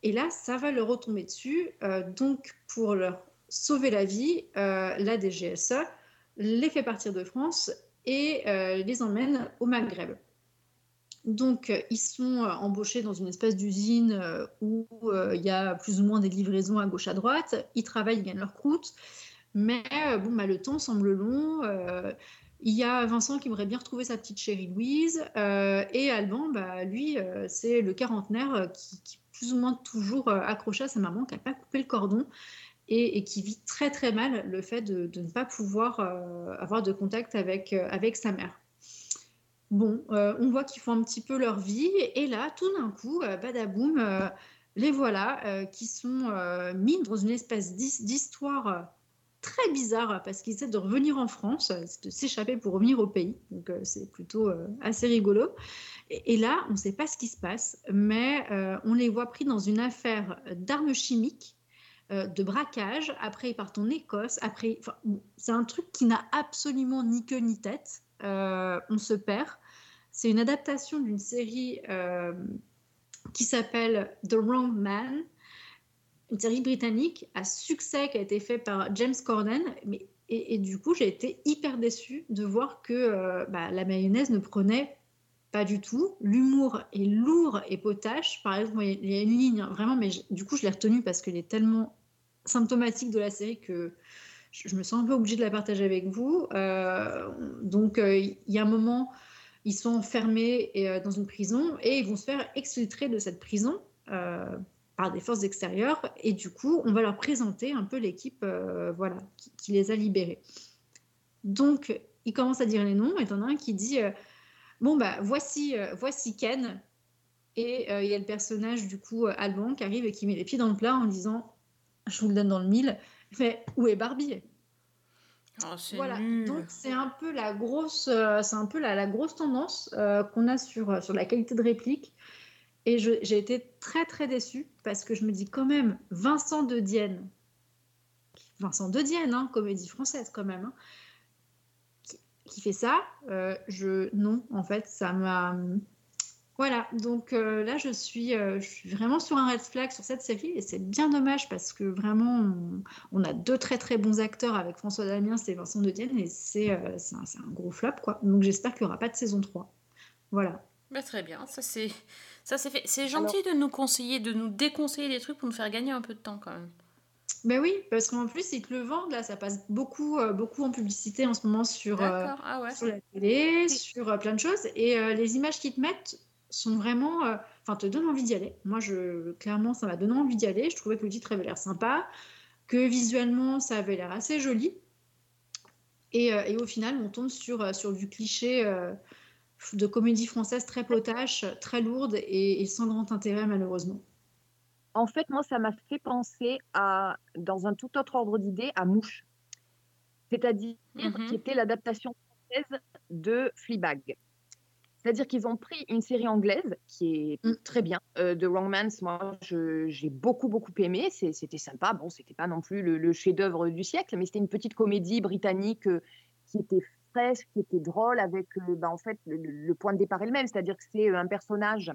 et là, ça va leur retomber dessus. Donc, pour leur sauver la vie, la DGSE les fait partir de France et les emmène au Maghreb. Donc, euh, ils sont euh, embauchés dans une espèce d'usine euh, où il y a plus ou moins des livraisons à gauche à droite. Ils travaillent, ils gagnent leur croûte. Mais bon, bah, le temps semble long. il y a Vincent qui aimerait bien retrouver sa petite chérie Louise. et Alban, bah, lui, c'est le quarantenaire qui, qui plus ou moins toujours accroché à sa maman, qui n'a pas coupé le cordon et, qui vit très très mal le fait de, ne pas pouvoir avoir de contact avec, avec sa mère. Bon, euh, on voit qu'ils font un petit peu leur vie et là, tout d'un coup, euh, badaboum, euh, les voilà euh, qui sont mis dans une espèce d'his- d'histoire très bizarre parce qu'ils essaient de revenir en France, de s'échapper pour revenir au pays. Donc c'est plutôt assez rigolo. Et, et là, on ne sait pas ce qui se passe, mais on les voit pris dans une affaire d'armes chimiques, de braquage. Après, ils partent en Écosse. Après, c'est un truc qui n'a absolument ni queue ni tête. Euh, on se perd. C'est une adaptation d'une série euh, qui s'appelle The Wrong Man, une série britannique à succès qui a été fait par James Corden. Mais, et, du coup, j'ai été hyper déçue de voir que euh, bah, la mayonnaise ne prenait pas du tout. L'humour est lourd et potache. Par exemple, il y a- une ligne, hein, vraiment, mais du coup, je l'ai retenue parce qu'elle est tellement symptomatique de la série que je, me sens un peu obligée de la partager avec vous. Euh, donc, euh, il y a un moment, ils sont enfermés euh, dans une prison et ils vont se faire exfiltrer de cette prison par des forces extérieures. Et du coup, on va leur présenter un peu l'équipe voilà, qui, les a libérés. Donc, ils commencent à dire les noms et t'en as un qui dit Bon, bah, voici, voici Ken. Et il y a le personnage, du coup, Alban, qui arrive et qui met les pieds dans le plat en disant Je vous le donne dans le mille. Mais où est Barbie? Oh, c'est voilà, nul. donc c'est un peu la grosse, euh, c'est un peu la, la grosse tendance euh, qu'on a sur, euh, sur la qualité de réplique. Et j'ai été très très déçue parce que je me dis quand même, Vincent de Dienne, Vincent de Dienne, hein, comédie française quand même, hein, qui, qui fait ça, euh, je non, en fait, ça m'a. Voilà, donc euh, là je suis, euh, je suis vraiment sur un red flag sur cette série et c'est bien dommage parce que vraiment on, on a deux très très bons acteurs avec François Damiens et Vincent de Dienne et c'est euh, c'est un, gros flop quoi. Donc j'espère qu'il n'y aura pas de saison 3. Voilà. Bah, très bien, ça c'est fait. C'est gentil de nous conseiller, de nous déconseiller des trucs pour nous faire gagner un peu de temps quand même. Ben oui, parce qu'en plus ils te le vendent là, ça passe beaucoup euh, beaucoup en publicité en ce moment sur, euh, ah ouais. sur la télé, sur euh, plein de choses et les images qu'ils te mettent sont vraiment, euh, enfin te donnent envie d'y aller. Moi je clairement ça m'a donné envie d'y aller. Je trouvais que le titre avait l'air sympa, que visuellement ça avait l'air assez joli. Et, euh, et au final, on tombe sur, euh, sur du cliché euh, de comédie française très potache, très lourde et, et sans grand intérêt malheureusement. En fait, moi, ça m'a fait penser à, dans un tout autre ordre d'idée, à Mouche. C'est-à-dire Mhm. qui était l'adaptation française de Fleabag. C'est-à-dire qu'ils ont pris une série anglaise qui est Mm. très bien, euh, The Wrong Mans. Moi, j'ai beaucoup, beaucoup aimé. C'était sympa. Bon, c'était pas non plus le, le chef-d'œuvre du siècle, mais c'était une petite comédie britannique euh, qui était fraîche, qui était drôle, avec euh, bah, en fait le, le point de départ est le même. C'est-à-dire que c'est euh, un personnage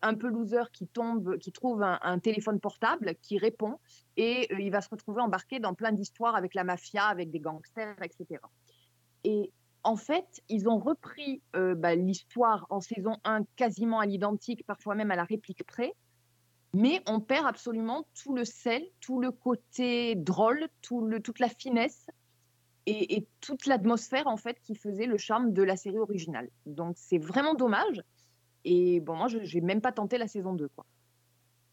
un peu loser qui tombe, qui trouve un, un téléphone portable, qui répond, et il va se retrouver embarqué dans plein d'histoires avec la mafia, avec des gangsters, etc. Et en fait, ils ont repris euh, bah, l'histoire en saison 1 quasiment à l'identique, parfois même à la réplique près, mais on perd absolument tout le sel, tout le côté drôle, tout le, toute la finesse et, et toute l'atmosphère en fait qui faisait le charme de la série originale. Donc c'est vraiment dommage. Et bon, moi, je n'ai même pas tenté la saison 2. Quoi.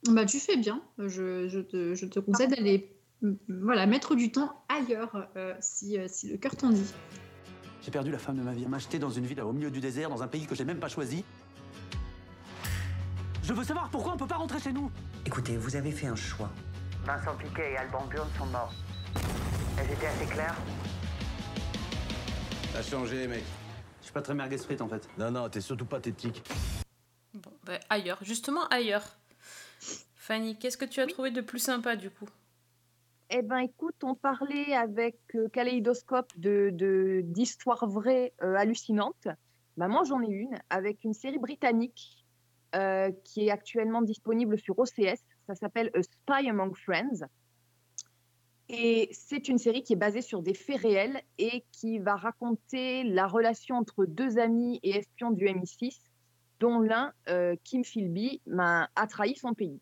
Bah, tu fais bien. Je, je te, je te conseille d'aller voilà, mettre du temps ailleurs euh, si, euh, si le cœur t'en dit. J'ai perdu la femme de ma vie. M'acheter dans une ville au milieu du désert, dans un pays que j'ai même pas choisi. Je veux savoir pourquoi on peut pas rentrer chez nous. Écoutez, vous avez fait un choix. Vincent Piquet et Alban Burn sont morts. Elles étaient assez claires T'as changé, mec. Je suis pas très merguez frites en fait. Non, non, t'es surtout pathétique. Bon, bah, ailleurs, justement ailleurs. Fanny, qu'est-ce que tu as trouvé de plus sympa du coup? Eh ben, écoute, on parlait avec euh, Kaléidoscope de, d'histoires vraies euh, hallucinantes. Ben, moi, j'en ai une avec une série britannique euh, qui est actuellement disponible sur OCS. Ça s'appelle A Spy Among Friends. Et c'est une série qui est basée sur des faits réels et qui va raconter la relation entre deux amis et espions du MI6, dont l'un, Kim Philby, a trahi son pays.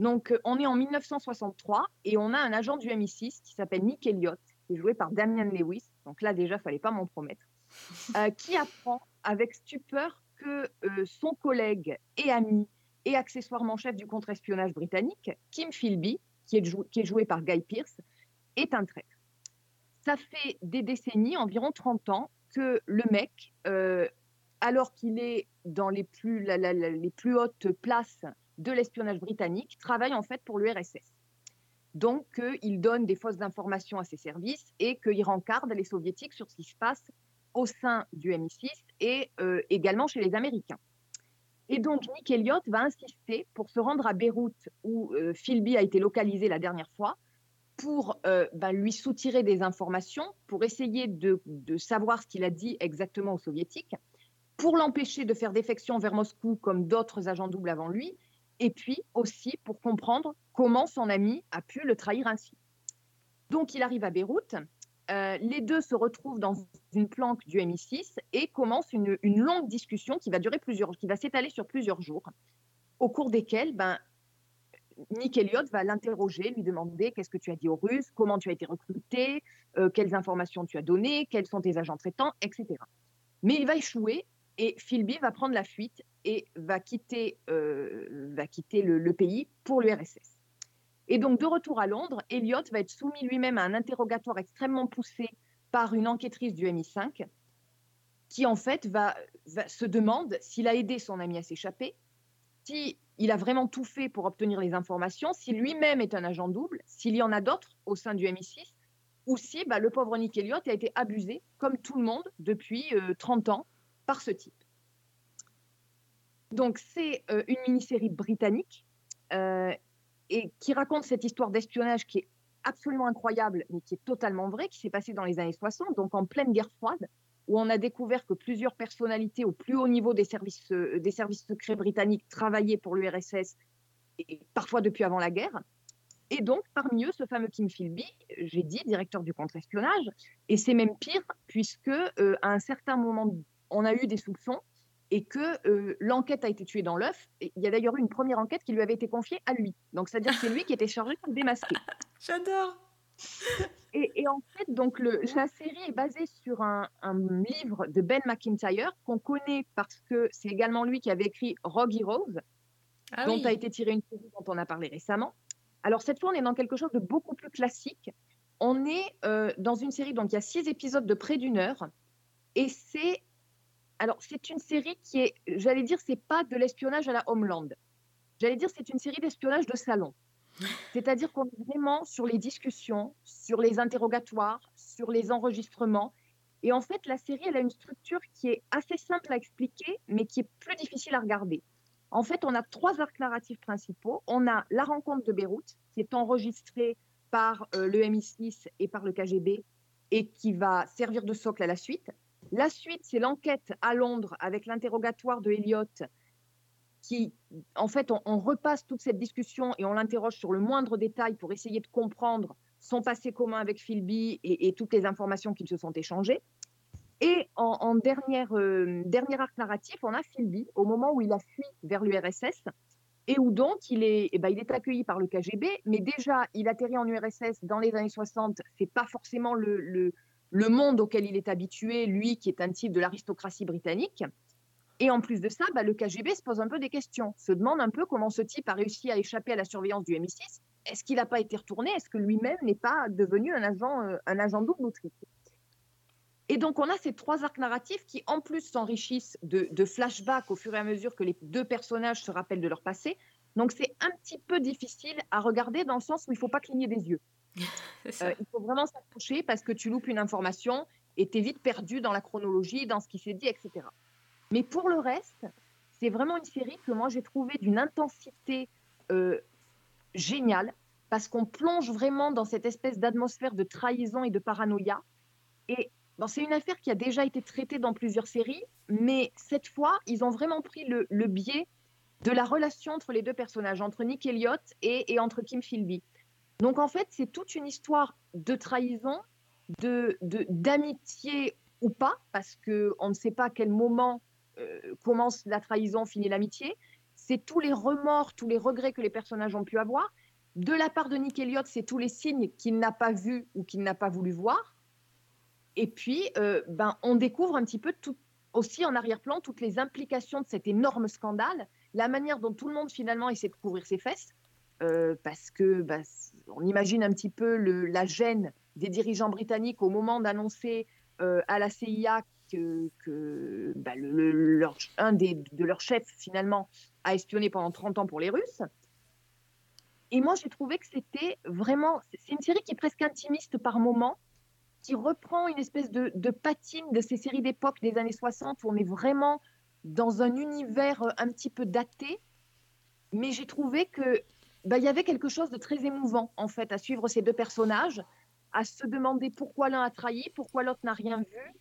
Donc, euh, on est en 1963 et on a un agent du MI6 qui s'appelle Nick Elliott, qui est joué par Damian Lewis. Donc là, déjà, fallait pas m'en promettre. euh, qui apprend avec stupeur que euh, son collègue et ami et accessoirement chef du contre-espionnage britannique, Kim Philby, qui est, jou- qui est joué par Guy Pearce, est un traître. Ça fait des décennies, environ 30 ans, que le mec, euh, alors qu'il est dans les plus, la- la- la- les plus hautes places de l'espionnage britannique, travaille en fait pour l'URSS. Donc, euh, il donne des fausses informations à ses services et qu'il rencarde les soviétiques sur ce qui se passe au sein du MI6 et euh, également chez les Américains. Et donc, Nick Elliott va insister pour se rendre à Beyrouth, où euh, Philby a été localisé la dernière fois, pour euh, ben, lui soutirer des informations, pour essayer de savoir ce qu'il a dit exactement aux soviétiques, pour l'empêcher de faire défection vers Moscou comme d'autres agents doubles avant lui, et puis aussi pour comprendre comment son ami a pu le trahir ainsi. Donc il arrive à Beyrouth, euh, les deux se retrouvent dans une planque du MI6 et commencent une, longue discussion qui va durer plusieurs, qui va s'étaler sur plusieurs jours, au cours desquels ben, Nick Elliott va l'interroger, lui demander qu'est-ce que tu as dit aux Russes, comment tu as été recruté, euh, quelles informations tu as données, quels sont tes agents traitants, etc. Mais il va échouer et Philby va prendre la fuite et va quitter, euh, va quitter le, pays pour l'URSS. Et donc, de retour à Londres, Elliott va être soumis lui-même à un interrogatoire extrêmement poussé par une enquêtrice du MI5 qui, en fait, va, va- se demande s'il a aidé son ami à s'échapper, si il a vraiment tout fait pour obtenir les informations, si lui-même est un agent double, s'il y en a d'autres au sein du MI6, ou si bah, le pauvre Nick Elliott a été abusé, comme tout le monde, depuis euh, 30 ans, par ce type. Donc, c'est euh, une mini-série britannique euh, et qui raconte cette histoire d'espionnage qui est absolument incroyable, mais qui est totalement vraie, qui s'est passée dans les années 60, donc en pleine guerre froide, où on a découvert que plusieurs personnalités au plus haut niveau des services, euh, des services secrets britanniques travaillaient pour l'URSS, et parfois depuis avant la guerre. Et donc, parmi eux, ce fameux Kim Philby, j'ai dit, directeur du contre-espionnage, et c'est même pire, puisque à un certain moment, on a eu des soupçons et que euh, l'enquête a été tuée dans l'œuf. Il y a d'ailleurs eu une première enquête qui lui avait été confiée à lui. Donc, c'est-à-dire que c'est lui qui était chargé de démasquer. J'adore. Et, et en fait, donc le- la série est basée sur un, un livre de Ben McIntyre qu'on connaît parce que c'est également lui qui avait écrit Rogue Heroes, Ah dont oui. a été tirée une série dont on a parlé récemment. Alors cette fois, on est dans quelque chose de beaucoup plus classique. On est euh, dans une série, donc il y a six épisodes de près d'une heure, et c'est alors c'est une série qui est, j'allais dire, c'est pas de l'espionnage à la Homeland. J'allais dire, c'est une série d'espionnage de salon. C'est-à-dire qu'on est vraiment sur les discussions, sur les interrogatoires, sur les enregistrements. Et en fait, la série, elle a une structure qui est assez simple à expliquer, mais qui est plus difficile à regarder. En fait, on a trois arcs narratifs principaux. On a la rencontre de Beyrouth, qui est enregistrée par euh, le MI6 et par le KGB, et qui va servir de socle à la suite. La suite, c'est l'enquête à Londres avec l'interrogatoire de Elliott, qui, en fait, on, repasse toute cette discussion et on l'interroge sur le moindre détail pour essayer de comprendre son passé commun avec Philby et, et toutes les informations qu'ils se sont échangées. Et en, dernière, euh, dernier arc narratif, on a Philby au moment où il a fui vers l'URSS et où donc il est, eh ben, il est accueilli par le KGB, mais déjà il atterrit en URSS dans les années 60, c'est pas forcément le, le monde auquel il est habitué, lui qui est un type de l'aristocratie britannique. Et en plus de ça, bah, le KGB se pose un peu des questions, se demande un peu comment ce type a réussi à échapper à la surveillance du MI6. Est-ce qu'il n'a pas été retourné? Est-ce que lui-même n'est pas devenu un agent, euh, un agent double ou triple Et donc on a ces trois arcs narratifs qui en plus s'enrichissent de, de flashbacks au fur et à mesure que les deux personnages se rappellent de leur passé. Donc c'est un petit peu difficile à regarder dans le sens où il ne faut pas cligner des yeux. Euh, il faut vraiment s'accrocher parce que tu loupes une information et tu es vite perdu dans la chronologie, dans ce qui s'est dit, etc. Mais pour le reste, c'est vraiment une série que moi j'ai trouvée d'une intensité euh, géniale parce qu'on plonge vraiment dans cette espèce d'atmosphère de trahison et de paranoïa. Et c'est une affaire qui a déjà été traitée dans plusieurs séries, mais cette fois, ils ont vraiment pris le, le biais de la relation entre les deux personnages, entre Nick Elliott et, et entre Kim Philby. Donc en fait, c'est toute une histoire de trahison, de d'amitié ou pas, parce qu'on ne sait pas à quel moment euh, commence la trahison, finit l'amitié. C'est tous les remords, tous les regrets que les personnages ont pu avoir. De la part de Nick Elliott, c'est tous les signes qu'il n'a pas vus ou qu'il n'a pas voulu voir. Et puis, euh, ben, on découvre un petit peu aussi en arrière-plan toutes les implications de cet énorme scandale, la manière dont tout le monde finalement essaie de couvrir ses fesses, euh, parce que bah, on imagine un petit peu la gêne des dirigeants britanniques au moment d'annoncer euh, à la CIA que, bah, un des, de leurs chefs finalement a espionné pendant 30 ans pour les Russes. Et moi, j'ai trouvé que c'était vraiment, c'est une série qui est presque intimiste par moment, qui reprend une espèce de, de patine de ces séries d'époque des années 60 où on est vraiment dans un univers un petit peu daté. Mais j'ai trouvé que bah, il y avait quelque chose de très émouvant en fait à suivre ces deux personnages, à se demander pourquoi l'un a trahi, pourquoi l'autre n'a rien vu.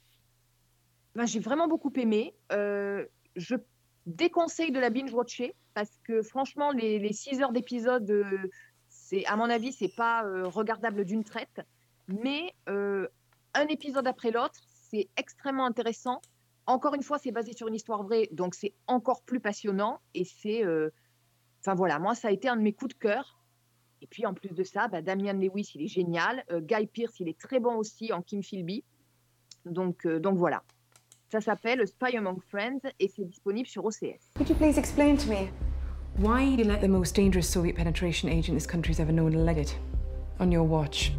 Ben, j'ai vraiment beaucoup aimé. Euh, je déconseille de la binge-watcher parce que franchement, les, six heures d'épisode, euh, à mon avis, c'est pas euh, regardable d'une traite. Mais un épisode après l'autre, c'est extrêmement intéressant. Encore une fois, c'est basé sur une histoire vraie, donc c'est encore plus passionnant. Et c'est, enfin voilà, moi, ça a été un de mes coups de cœur. Et puis en plus de ça, bah, Damian Lewis, il est génial. Euh, Guy Pearce, il est très bon aussi en Kim Philby. Donc, euh, donc voilà. Ça s'appelle Spy Among Friends et c'est disponible sur OCS. Could you please explain to me why you let the most dangerous Soviet penetration agent this country's ever known leg it on your watch?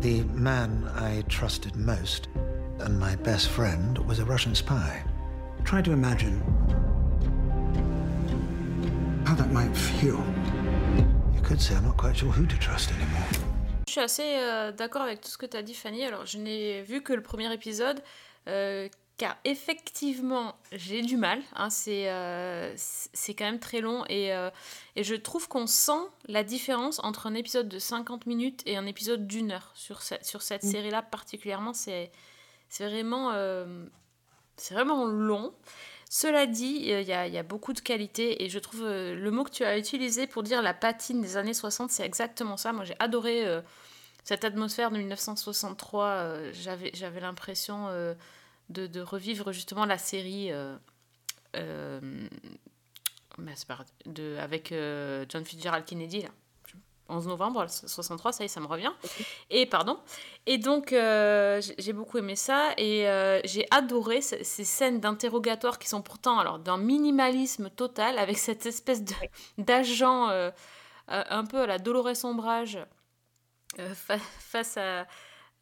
The man I trusted most and my best friend was a Russian spy. Try to imagine how that might feel. You could say I'm not quite sure who to trust anymore. Je suis assez euh, d'accord avec tout ce que tu as dit, Fanny. Alors, je n'ai vu que le premier épisode, euh, car effectivement, j'ai du mal. Hein, c'est euh, c'est quand même très long et, et je trouve qu'on sent la différence entre un épisode de 50 minutes et un épisode d'une heure sur, ce- sur cette Mm. série-là particulièrement. C'est c'est vraiment, c'est vraiment long. Cela dit, il y, a, beaucoup de qualité et je trouve euh, le mot que tu as utilisé pour dire la patine des années 60, c'est exactement ça. Moi, j'ai adoré euh, cette atmosphère de 1963. euh, J'avais l'impression de, revivre justement la série de, avec John Fitzgerald Kennedy. 11 novembre 63, ça y est, ça me revient. Et pardon. Et donc, euh, j'ai beaucoup aimé ça et euh, j'ai adoré ce- ces scènes d'interrogatoire qui sont pourtant alors d'un minimalisme total avec cette espèce de- d'agent euh, un peu à la Dolores Ombrage fa- face à,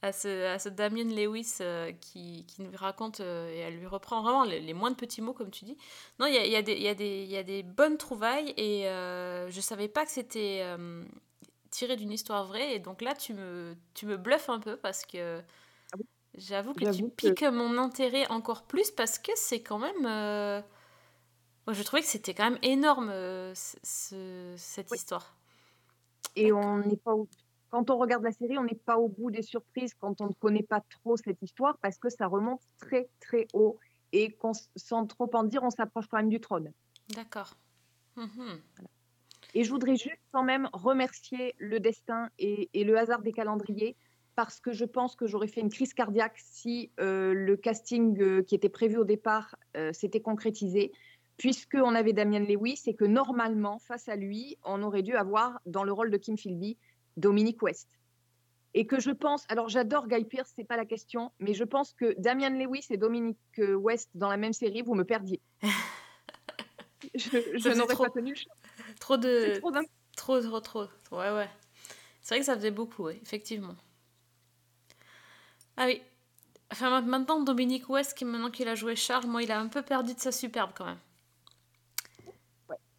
à, ce, à ce Damien Lewis qui, qui nous raconte et elle lui reprend vraiment les, les moindres petits mots, comme tu dis. Non, il y a, y a y y a des bonnes trouvailles et je savais pas que c'était tiré d'une histoire vraie. Et donc là, tu me, tu me bluffes un peu parce que j'avoue que tu que- piques mon intérêt encore plus parce que c'est quand même. euh, moi, je trouvais que c'était quand même énorme euh, ce- ce- cette histoire. Et on n'est pas au- quand on regarde la série, on n'est pas au bout des surprises quand on ne connaît pas trop cette histoire parce que ça remonte très très haut et qu'on sans trop en dire, on s'approche quand même du trône. D'accord. Mhm. Et je voudrais juste quand même remercier le destin et, et le hasard des calendriers parce que je pense que j'aurais fait une crise cardiaque si euh, le casting euh, qui était prévu au départ euh, s'était concrétisé, puisqu'on avait Damien Lewis et que normalement, face à lui, on aurait dû avoir dans le rôle de Kim Philby Dominique West. Et que je pense, alors j'adore Guy Pearce, c'est pas la question, mais je pense que Damien Lewis et Dominique West dans la même série, vous me perdiez. je je n'aurais pas tenu le choc. Trop de. Trop Trop, trop, trop. Ouais, ouais. C'est vrai que ça faisait beaucoup, ouais, effectivement. Ah oui. Enfin, ma- maintenant, Dominique West, qui, maintenant qu'il a joué Charles, moi, il a un peu perdu de sa superbe quand même.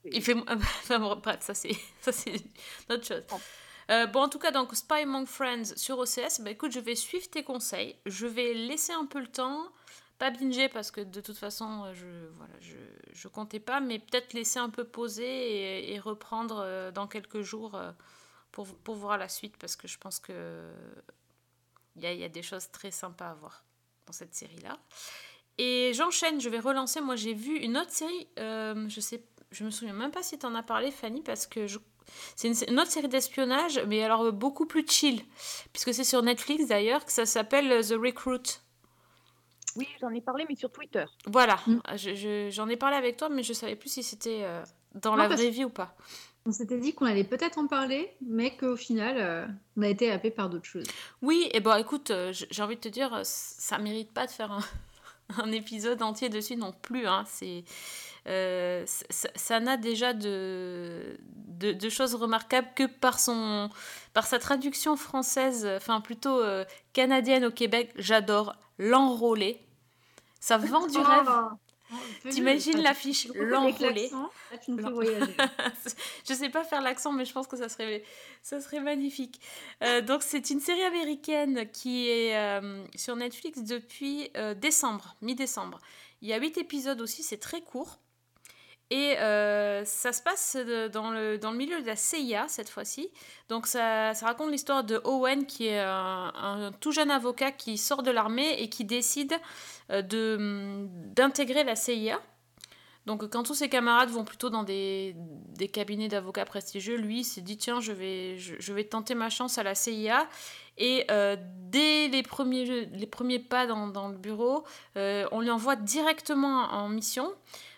Il fait. Enfin, bon, bref, ça, c'est ça, c'est autre chose. Euh, bon, en tout cas, donc Spy Among Friends sur OCS, bah écoute, je vais suivre tes conseils. Je vais laisser un peu le temps. Pas binger parce que de toute façon, euh, je voilà, je, je comptais pas, mais peut-être laisser un peu poser et, reprendre euh, dans quelques jours euh, pour, voir la suite parce que je pense que il y a, des choses très sympas à voir dans cette série-là. Et j'enchaîne, je vais relancer. Moi, j'ai vu une autre série, je sais, je me souviens même pas si tu en as parlé, Fanny, parce que c'est une, une autre série d'espionnage, mais alors beaucoup plus chill, puisque c'est sur Netflix d'ailleurs, que ça s'appelle The Recruit. Oui, j'en ai parlé, mais sur Twitter. Voilà, je- je- j'en ai parlé avec toi, mais je savais plus si c'était euh, dans Non, la vraie vie ou pas. On s'était dit qu'on allait peut-être en parler, mais qu'au final, euh, on a été happé par d'autres choses. Oui, et bon, écoute, euh, j'ai envie de te dire, ça mérite pas de faire un, un épisode entier dessus non plus. Hein. C'est, euh, ça ça n'a déjà de, de, de choses remarquables que par, son, par sa traduction française, enfin plutôt euh, canadienne au Québec. J'adore l'enrôler. Ça vend du rêve. Oh, fais-le. T'imagines Enfin, l'affiche fais voyager. je sais pas faire l'accent, mais je pense que ça serait, ça serait magnifique. Euh, donc, c'est une série américaine qui est euh, sur Netflix depuis euh, décembre, mi-décembre. Il y a 8 épisodes aussi, c'est très court. Et euh, ça se passe dans le, dans le milieu de la CIA cette fois-ci. Donc ça, raconte l'histoire de Owen qui est un, un tout jeune avocat qui sort de l'armée et qui décide euh, d'intégrer la CIA. Donc quand tous ses camarades vont plutôt dans des, des cabinets d'avocats prestigieux, lui s'est dit tiens je vais, je, vais tenter ma chance à la CIA. Et euh, dès les premiers, les premiers pas dans, dans le bureau, on lui envoie directement en mission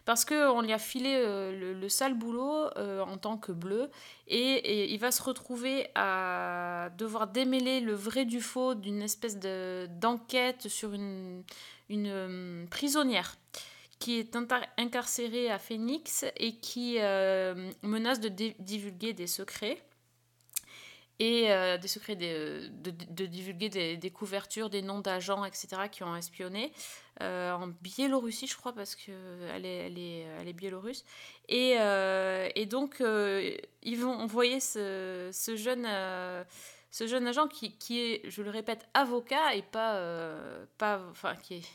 parce qu'on lui a filé euh, le, le sale boulot euh, en tant que bleu et, il va se retrouver à devoir démêler le vrai du faux d'une espèce de- d'enquête sur une, une euh, prisonnière qui est incarcérée à Phoenix et qui menace de divulguer des secrets et euh, des secrets des- de, de divulguer des, couvertures, des noms d'agents, etc., qui ont espionné euh, en Biélorussie, je crois, parce qu'elle est, elle est, elle est biélorusse. Et, euh, et donc, euh, ils vont envoyer ce, ce jeune, euh, ce jeune agent qui, qui est, je le répète, avocat et pas, euh, pas, qui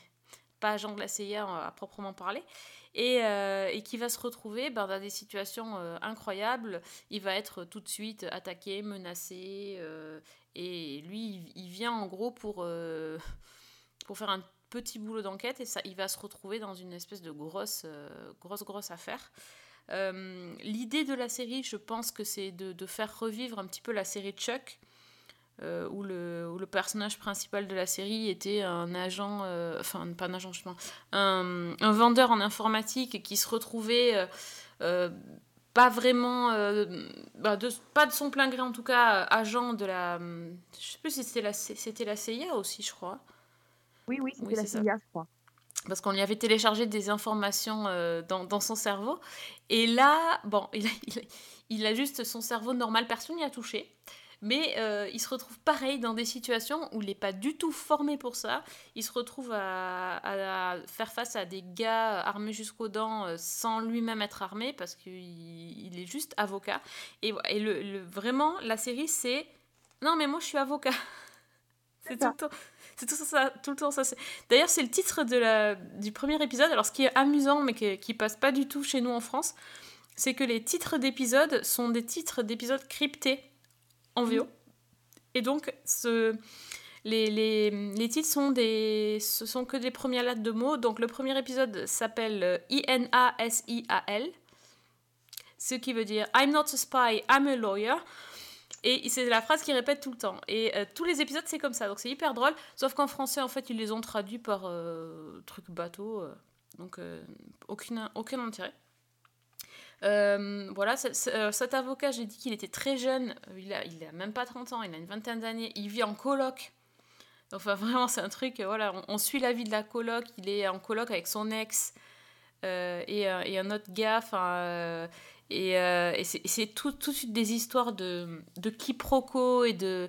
pas agent de à proprement parler, et, euh, et qui va se retrouver ben, dans des situations euh, incroyables. Il va être tout de suite attaqué, menacé, euh, et lui, il, vient en gros pour, pour faire un petit boulot d'enquête, et ça, il va se retrouver dans une espèce de grosse, grosse, grosse affaire. L'idée de la série, je pense que c'est de, de faire revivre un petit peu la série Chuck, euh, où, le, où le personnage principal de la série était un agent, euh, enfin pas un agent, justement, un, un vendeur en informatique qui se retrouvait euh, euh, pas vraiment, bah, de, pas de son plein gré en tout cas, agent de la, je sais plus si c'était la, c'était la CIA aussi, je crois. Oui, oui, c'était Oui, la c'est ça. CIA, je crois. Parce qu'on lui avait téléchargé des informations euh, dans, dans son cerveau. Et là, bon, il a, il a- il a juste son cerveau normal, personne n'y a touché. Mais euh, il se retrouve pareil dans des situations où il n'est pas du tout formé pour ça. Il se retrouve à, à faire face à des gars armés jusqu'aux dents euh, sans lui-même être armé parce qu'il il est juste avocat. Et, et le, le- vraiment, la série, c'est Non, mais moi, je suis avocat. C'est tout le temps. C'est tout ça, tout le temps ça. c'est- D'ailleurs, c'est le titre de la, du premier épisode. Alors, ce qui est amusant, mais qui, qui passe pas du tout chez nous en France, c'est que les titres d'épisodes sont des titres d'épisodes cryptés en VO. Et donc, ce, les, les, les titres sont des, ce sont que des premières lettres de mots. Donc, le premier épisode s'appelle euh, I-N-A-S-I-A-L, ce qui veut dire I'm not a spy, I'm a lawyer. Et c'est la phrase qu'il répète tout le temps. Et euh, tous les épisodes, c'est comme ça. Donc c'est hyper drôle. Sauf qu'en français, en fait, ils les ont traduits par euh, truc bateau. euh, donc aucune, aucun intérêt. Euh, voilà, euh, cet avocat, j'ai dit qu'il était très jeune. Il a, il a même pas 30 ans, il a une vingtaine d'années. Il vit en coloc. Enfin, vraiment, c'est un truc. euh, Voilà, on, suit la vie de la coloc. Il est en coloc avec son ex et, un autre gars. Enfin. et, c'est tout, tout de suite des histoires de, de quiproquos et de,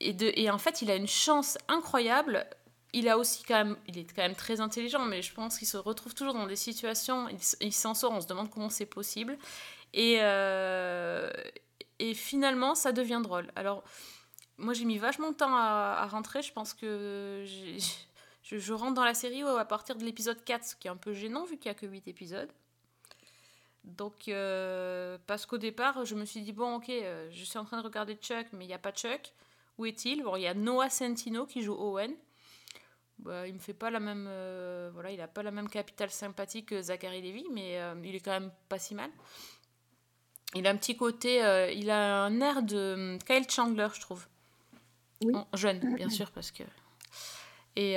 et de. Et en fait, il a une chance incroyable. Il a aussi quand même. Il est quand même très intelligent, mais je pense qu'il se retrouve toujours dans des situations. Il, s'en sort, on se demande comment c'est possible. Et, euh, et finalement, ça devient drôle. Alors, moi, j'ai mis vachement de temps à, rentrer. Je pense que je rentre dans la série à partir de l'épisode 4, ce qui est un peu gênant vu qu'il n'y a que 8 épisodes. Donc, euh, parce qu'au départ, je me suis dit, bon, ok, euh, je suis en train de regarder Chuck, mais il n'y a pas Chuck. Où est-il? Bon, il y a Noah Centino qui joue Owen. Bah, il me fait pas la même. euh, voilà, il a pas la même capitale sympathique que Zachary Levy, mais euh, il est quand même pas si mal. Il a un petit côté. euh, il a un air de Kyle Chandler, je trouve. Jeune, bien sûr, parce que. Et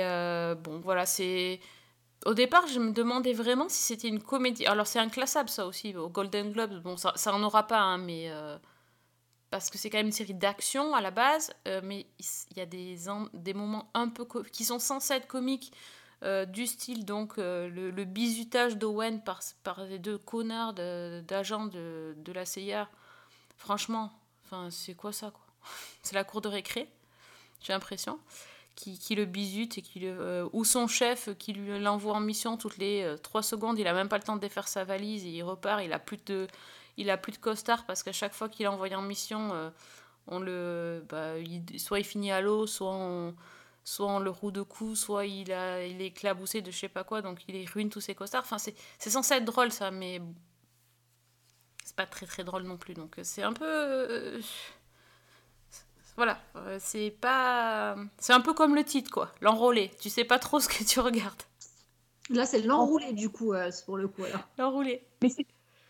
bon, voilà, c'est. au départ, je me demandais vraiment si c'était une comédie. Alors, c'est inclassable, ça aussi, au Golden Globes. Bon, ça, ça en aura pas, hein, mais. Parce que c'est quand même une série d'action à la base, euh, mais il y a des, des moments un peu. qui sont censés être comiques, euh, du style, donc, euh, le, bizutage d'Owen par, par les deux connards d'agents de, de la CIA. Franchement, c'est quoi ça, quoi? C'est la cour de récré, j'ai l'impression qui, qui le bisute et qui ou son chef qui l'envoie en mission toutes les 3 secondes, il a même pas le temps de défaire sa valise il repart, il a plus de il a plus de costard parce qu'à chaque fois qu'il est envoyé en mission euh, on le bah, il- soit il finit à l'eau, soit on soit on le roue de coups, soit il a il est éclaboussé de je sais pas quoi donc il ruine tous ses costards. Enfin c'est c'est censé être drôle ça mais c'est pas très très drôle non plus donc euh, c'est un peu euh, voilà, c'est pas. C'est un peu comme le titre, quoi. L'enrôlé. Tu sais pas trop ce que tu regardes. Là, c'est l'enroulé, du coup, euh, c'est pour le coup. Alors. L'enroulé. Mais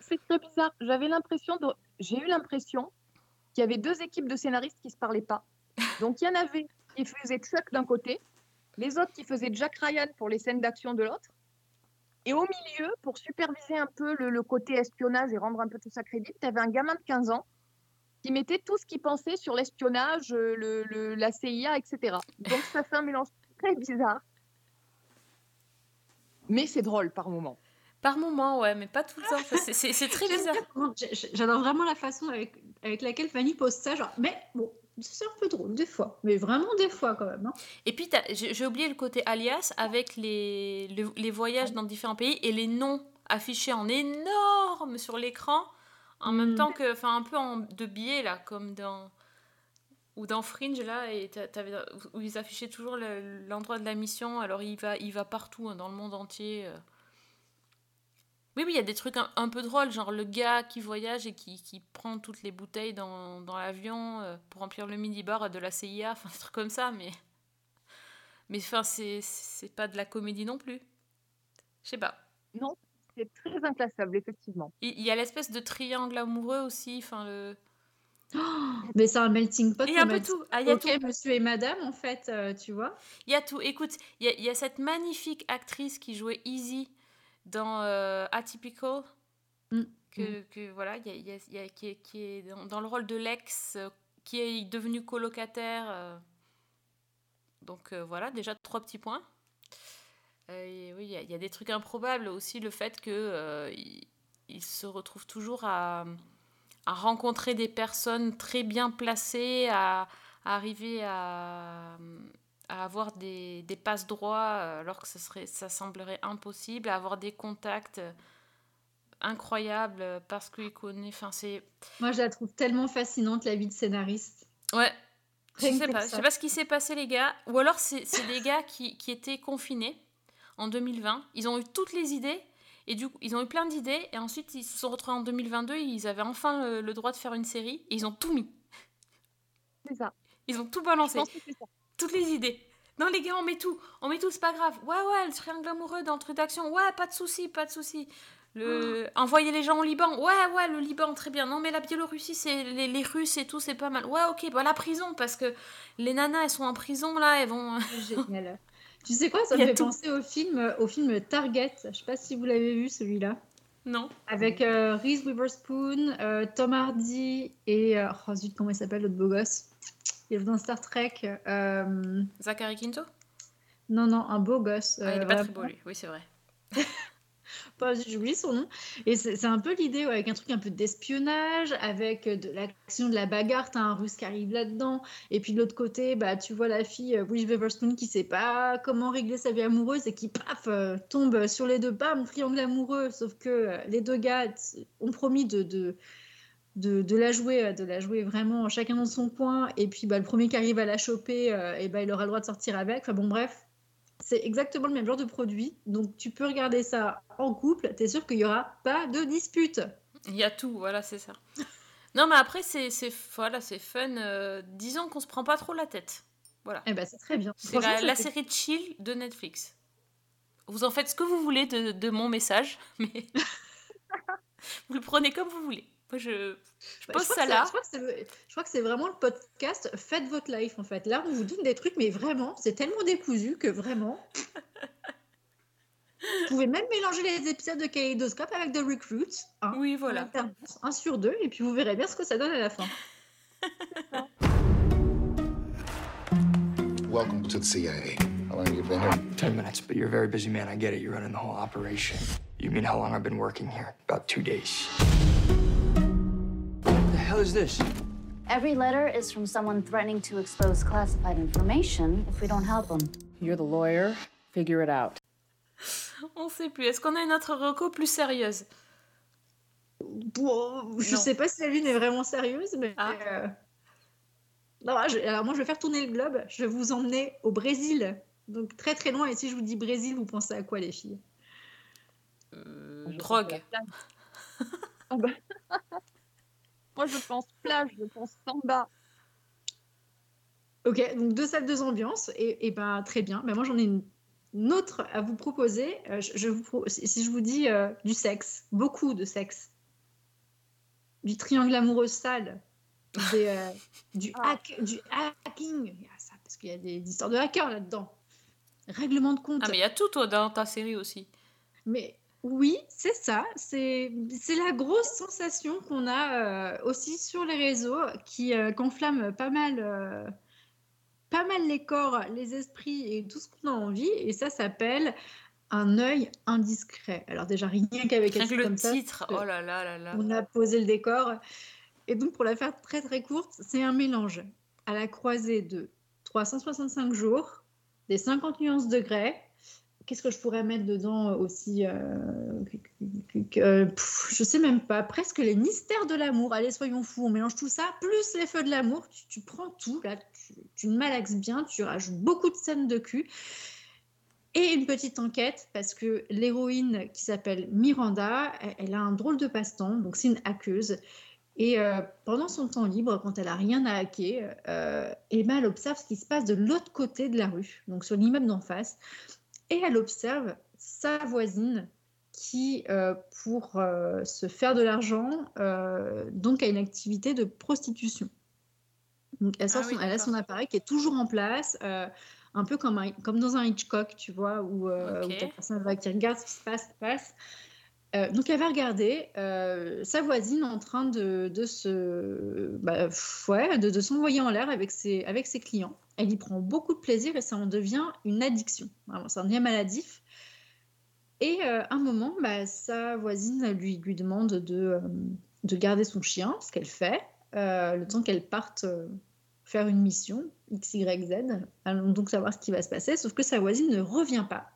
c'est très bizarre. J'avais l'impression. J'ai eu l'impression qu'il y avait deux équipes de scénaristes qui se parlaient pas. Donc il y en avait qui faisaient Chuck d'un côté, les autres qui faisaient Jack Ryan pour les scènes d'action de l'autre. Et au milieu, pour superviser un peu le, côté espionnage et rendre un peu tout ça crédible, tu avais un gamin de 15 ans qui mettait tout ce qu'il pensait sur l'espionnage, euh, la CIA, etc. Donc ça fait un mélange très bizarre. Mais c'est drôle par moment. Par moment, ouais, mais pas tout le temps. Enfin, c'est- très bizarre. J'adore vraiment la façon avec, avec laquelle Fanny pose ça. Genre, mais bon, c'est un peu drôle, des fois. Mais vraiment des fois, quand même. hein. Et puis, j'ai oublié le côté alias avec les, le- les voyages dans différents pays et les noms affichés en énorme sur l'écran, en même Mm. temps que, enfin, un peu en, de biais, là, comme dans. Ou dans Fringe, là, et où ils affichaient toujours le- l'endroit de la mission, alors il va, il va partout, hein, dans le monde entier. euh. Oui, oui, il y a des trucs un, un peu drôles, genre le gars qui voyage et qui, qui prend toutes les bouteilles dans, dans l'avion euh, pour remplir le minibar de la CIA, enfin des trucs comme ça, mais. Mais enfin, c'est c'est pas de la comédie non plus. Je sais pas. Non, c'est très inclassable, effectivement. Il y a l'espèce de triangle amoureux aussi, enfin le. Mais c'est un melting pot. Il y a un peu tout. Ah, il y a ok, tout. monsieur et madame, en fait, euh, tu vois. Il y a tout. Écoute, il y a, il y a cette magnifique actrice qui jouait Easy dans euh, Atypical. Mm. Que, que voilà, il y a, y a- y a- qui est, qui est dans, dans le rôle de l'ex, euh, qui est devenu colocataire. euh. Donc voilà, déjà trois petits points. Et oui, il y, a- des trucs improbables aussi, le fait que il, il se retrouve toujours à, à rencontrer des personnes très bien placées, à, à arriver à, à avoir des, des passes droits euh, alors que ça, serait, ça semblerait impossible, à avoir des contacts euh, incroyables euh, parce qu'il connaît. Enfin, c'est. Moi, je la trouve tellement fascinante, la vie de scénariste. Ouais. Je Rien que sais pas, je sais pas ce qui s'est passé, les gars. Ou alors, c'est c'est des gars qui, qui étaient confinés en 2020. Ils ont eu toutes les idées. Et du coup, ils ont eu plein d'idées. Et ensuite, ils se sont retrouvés en 2022. Ils avaient enfin le, le droit de faire une série. Et ils ont tout mis. C'est ça. Ils ont tout balancé. Je pense que c'est ça. Toutes les idées. Non, les gars, on met tout. On met tout, c'est pas grave. Ouais, ouais, le triangle amoureux dans le truc d'action. Ouais, pas de souci, pas de souci. Le... Envoyer les gens au Liban. Ouais, ouais, le Liban, très bien. Non, mais la Biélorussie, c'est les, les Russes et tout, c'est pas mal. Ouais, ok, bah la prison, parce que les nanas, elles sont en prison, là, elles vont... Génial. Tu sais quoi, ça me fait tout. penser au film, au film Target. Je sais pas si vous l'avez vu celui-là. Non. Avec euh, Reese Witherspoon, euh, Tom Hardy et euh, oh zut, comment il s'appelle l'autre beau gosse? Il est dans Star Trek. euh, Zachary Quinto? Non, non, un beau gosse. Ah, il euh, est pas très beau, lui. Oui, c'est vrai. J'oublie son nom. Et c'est un peu l'idée, ouais, avec un truc un peu d'espionnage, avec euh, de l'action, de la bagarre. T'as un russe qui arrive là-dedans. Et puis de l'autre côté, bah, tu vois la fille, euh, Reese Witherspoon, qui sait pas comment régler sa vie amoureuse et qui, paf, euh, tombe sur les deux, bam, triangle amoureux. Sauf que euh, les deux gars ont promis de. de de, de la jouer euh, de la jouer vraiment chacun dans son coin et puis bah, le premier qui arrive à la choper euh, et bah, il aura le droit de sortir avec enfin bon bref c'est exactement le même genre de produit donc tu peux regarder ça en couple t'es sûr qu'il y aura pas de dispute Il y a tout, voilà, c'est ça. Non, mais après, c'est voilà, c'est fun. euh, disons qu'on se prend pas trop la tête. Voilà. eh ben c'est très bien C'est la, la série chill de Netflix. Vous en faites ce que vous voulez de, de mon message, mais vous le prenez comme vous voulez. Moi, je, je Bah, pose je crois ça que c'est- là. je crois que vraiment le podcast faites votre life en fait là on vous donne des trucs mais vraiment c'est tellement décousu que vraiment pouvez même mélanger les épisodes de Kaleidoscope avec The Recruit. hein, Oui, voilà. Un sur deux, et puis vous verrez bien ce que ça donne à la fin. Welcome to the CIA. How long have you been here? Ten minutes, but you're a very busy man. I get it. You're running the whole operation. You mean how long I've been working here? About two days. Hell is this? Every letter is from someone threatening to expose classified information if we don't help them. You're the lawyer. Figure it out. On sait plus. Est-ce qu'on a une autre reco plus sérieuse? Bon, je Non. sais pas si la lune est vraiment sérieuse, mais. Ah. euh, non, je- alors moi, je vais faire tourner le globe. Je vais vous emmener au Brésil. Donc très très loin. Et si je vous dis Brésil, vous pensez à quoi, les filles? Euh, Drogue. Ah. Moi, je pense plage, je pense samba. Ok, donc deux salles, deux ambiances. Et, et ben très bien. Ben, moi, j'en ai une, une autre à vous proposer. Euh, je, je vous pro- si je vous dis euh, du sexe, beaucoup de sexe, du triangle amoureux sale, des, euh, du, hack, du hacking, Il y a ça, parce qu'il y a des, des histoires de hackers là-dedans. Règlement de compte. Ah, mais il y a tout toi dans ta série aussi. Mais oui, c'est ça. C'est la grosse sensation qu'on a euh, aussi sur les réseaux qui euh, qu'enflamme pas mal, euh, pas mal les corps, les esprits et tout ce qu'on a envie. Et ça s'appelle un œil indiscret. Alors déjà rien qu'avec titre le comme ça, titre, oh là là là là. on a posé le décor. Et donc, pour la faire très très courte, c'est un mélange à la croisée de 365 jours, des 50 nuances degrés. Qu'est-ce que je pourrais mettre dedans aussi euh, euh, Je sais même pas. Presque les mystères de l'amour. Allez, soyons fous, on mélange tout ça, plus les feux de l'amour. Tu, prends tout, là, tu, tu malaxes bien, tu rajoutes beaucoup de scènes de cul. Et une petite enquête, parce que l'héroïne qui s'appelle Miranda, elle, a un drôle de passe-temps, donc c'est une hackeuse. Et euh, pendant son temps libre, quand elle a rien à hacker, euh, ben, elle observe ce qui se passe de l'autre côté de la rue, donc sur l'immeuble d'en face. Et elle observe sa voisine qui, euh, pour euh, se faire de l'argent, euh, donc a une activité de prostitution. Donc elle, sort Ah oui, son- elle a son appareil qui est toujours en place, un peu comme, un- comme dans un Hitchcock, tu vois, où, où Ok. ta personne va qui regarde ce qui se passe, se passe. Donc elle va regarder sa voisine en train de, de se bah, ouais, de, de s'envoyer en l'air avec ses, avec ses clients. Elle y prend beaucoup de plaisir et ça en devient une addiction. Vraiment, ça en devient maladif. Et euh, un moment, bah, sa voisine lui, lui demande de, euh, de garder son chien, ce qu'elle fait, euh, le temps qu'elle parte faire une mission, X, Y, Z. Allons donc savoir ce qui va se passer, sauf que sa voisine ne revient pas.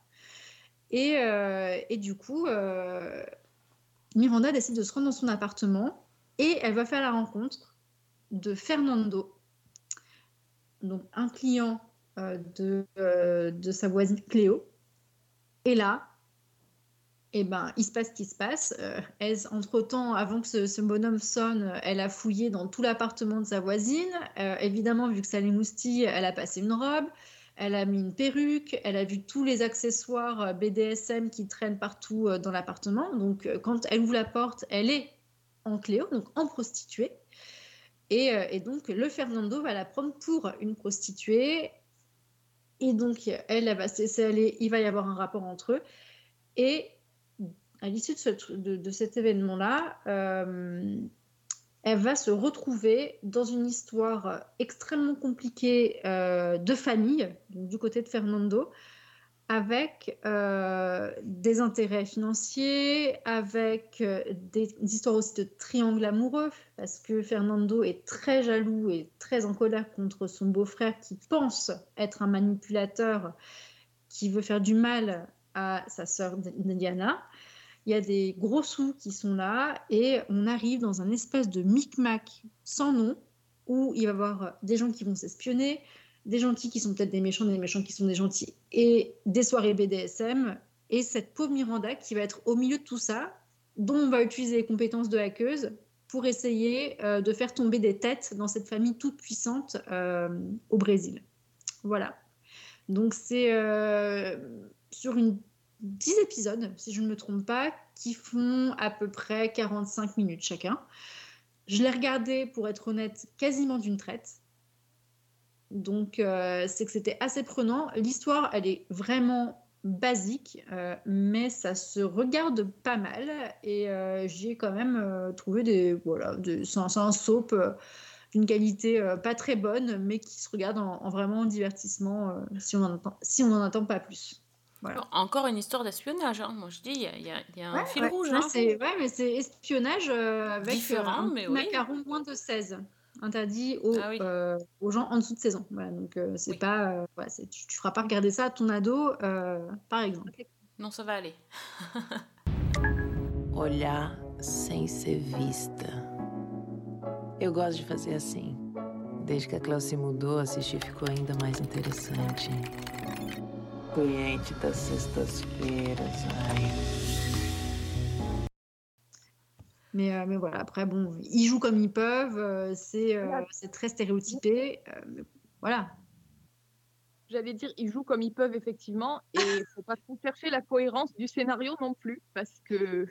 Et, du coup, Miranda décide de se rendre dans son appartement et elle va faire la rencontre de Fernando, donc un client euh, de, euh, de sa voisine Cléo. Et là, eh ben, il se passe ce qui se passe. Euh, entre-temps, avant que ce, bonhomme sonne, elle a fouillé dans tout l'appartement de sa voisine. Évidemment, vu que ça l'émoustille, elle a passé une robe. Elle a mis une perruque, elle a vu tous les accessoires BDSM qui traînent partout dans l'appartement. Donc, quand elle ouvre la porte, elle est en Cléo, donc en prostituée. Et, euh, et donc, le Fernando va la prendre pour une prostituée. Et donc, elle, elle va laisser aller, il va y avoir un rapport entre eux. Et à l'issue de, cet événement-là, euh, elle va se retrouver dans une histoire extrêmement compliquée euh, de famille, du côté de Fernando, avec euh, des intérêts financiers, avec euh, des, des histoires aussi de triangle amoureux, parce que Fernando est très jaloux et très en colère contre son beau-frère qui pense être un manipulateur qui veut faire du mal à sa sœur Diana. Il y a des gros sous qui sont là et on arrive dans un espèce de micmac sans nom où il va y avoir des gens qui vont s'espionner, des gentils qui sont peut-être des méchants, des méchants qui sont des gentils et des soirées BDSM et cette pauvre Miranda qui va être au milieu de tout ça, dont on va utiliser les compétences de hackeuse pour essayer euh, de faire tomber des têtes dans cette famille toute puissante euh, au Brésil. Voilà. Donc c'est euh, sur une 10 épisodes, si je ne me trompe pas, qui font à peu près 45 minutes chacun. Je l'ai regardé, pour être honnête, quasiment d'une traite. Donc, euh, c'est que c'était assez prenant. L'histoire, elle est vraiment basique, euh, mais ça se regarde pas mal et euh, j'ai quand même euh, trouvé des voilà, des- c'est un, c'est un soap d'une qualité pas très bonne, mais qui se regarde en, en vraiment divertissement si on attend, si n'en attend pas plus. Voilà. Encore une histoire d'espionnage, hein. moi je dis, il y a, il y a- il y a un Ouais, fil ouais, rouge. hein. c'est ouais, mais c'est espionnage euh, avec Différent, euh, un mais oui. macaron moins de 16 interdit aux, Ah oui. euh, aux gens en dessous de 16 ans. Voilà, donc euh, c'est pas euh, c'est- tu, tu feras pas regarder ça à ton ado euh, par exemple. Non, ça va aller. Olhar sem ser vista. Eu gosto de fazer assim. Desde que a Cléo se mudou, assistir ficou ainda mais interessante. Cliente das sextas-feiras, ai. Mais, euh, mais voilà, après, bon, ils jouent comme ils peuvent, euh, c'est euh, c'est très stéréotypé. mais voilà. J'allais dire, ils jouent comme ils peuvent, effectivement, et il faut pas trop chercher la cohérence du scénario non plus, parce que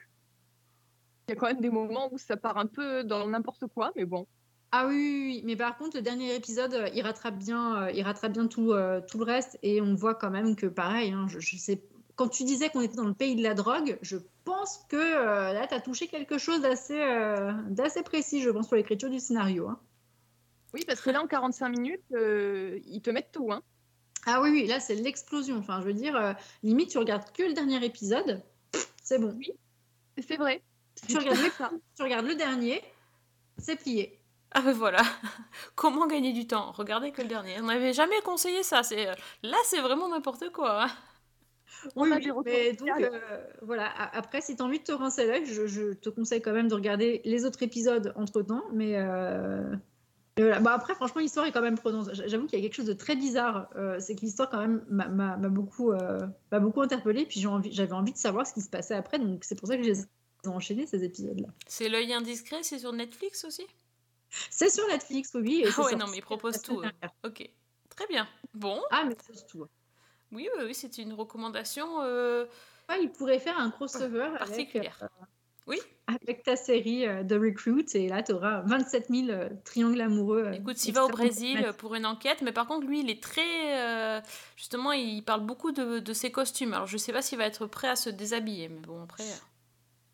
il y a quand même des moments où ça part un peu dans n'importe quoi, mais bon. Ah oui, oui, oui, mais par contre, le dernier épisode, il rattrape bien, il rattrape bien tout, tout le reste, et on voit quand même que pareil, hein, je, je sais, quand tu disais qu'on était dans le pays de la drogue, je pense que euh, là, tu as touché quelque chose d'assez euh, d'assez précis, je pense, pour l'écriture du scénario. hein. Oui, parce que là, en 45 minutes, euh, ils te mettent tout, hein. Ah oui, oui, là, c'est l'explosion. Enfin, je veux dire, euh, limite, tu regardes que le dernier épisode, c'est bon. Oui, c'est vrai. Tu regardes, le, tu regardes le dernier, c'est plié. Ah ben voilà, comment gagner du temps? Regardez que le dernier. On n'avait jamais conseillé ça. C'est là, c'est vraiment n'importe quoi. Hein. Oui, oui, mais donc euh, voilà. Après, si tu as envie de te rincer l'œil, je, je te conseille quand même de regarder les autres épisodes entre temps. Mais euh, mais voilà. Bah, après, franchement, l'histoire est quand même prenante. J'avoue qu'il y a quelque chose de très bizarre. euh, c'est que l'histoire, quand même, m'a- beaucoup, euh, m'a beaucoup interpellée. Puis j'ai envie- j'avais envie de savoir ce qui se passait après. Donc c'est pour ça que j'ai enchaîné ces épisodes-là. C'est l'œil indiscret, c'est sur Netflix aussi? C'est sur Netflix, oui. et Ah ouais, sorti non, mais ils proposent tout. dernière. Ok, très bien. Bon, Ah, mais c'est tout. Oui, oui, oui, c'est une recommandation. euh, Ouais, il pourrait faire un crossover avec, Particulière. euh, Oui. avec ta série euh, The Recruit et là tu auras 27 000 euh, triangles amoureux. Écoute, s'il va au Brésil pour une enquête, mais par contre, lui, il est très. justement, il parle beaucoup de, de ses costumes. Alors, je sais pas s'il va être prêt à se déshabiller, mais bon, après.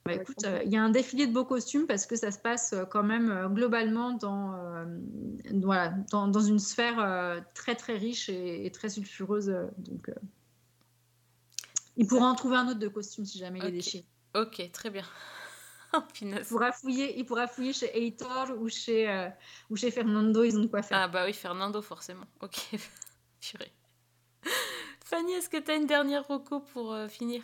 Bah, écoute, euh, il y a un défilé de beaux costumes parce que ça se passe euh, quand même euh, globalement dans, voilà, dans, dans une sphère très très riche et, et très sulfureuse. donc, il pourra en trouver un autre de costume si jamais il est déchiré. Ok, très bien. Oh, Il pourra fouiller, il pourra fouiller chez Heitor ou chez, ou chez Fernando, ils ont de quoi faire. Ah, bah oui, Fernando, forcément. Ok, purée. Fanny, est-ce que tu as une dernière reco pour finir?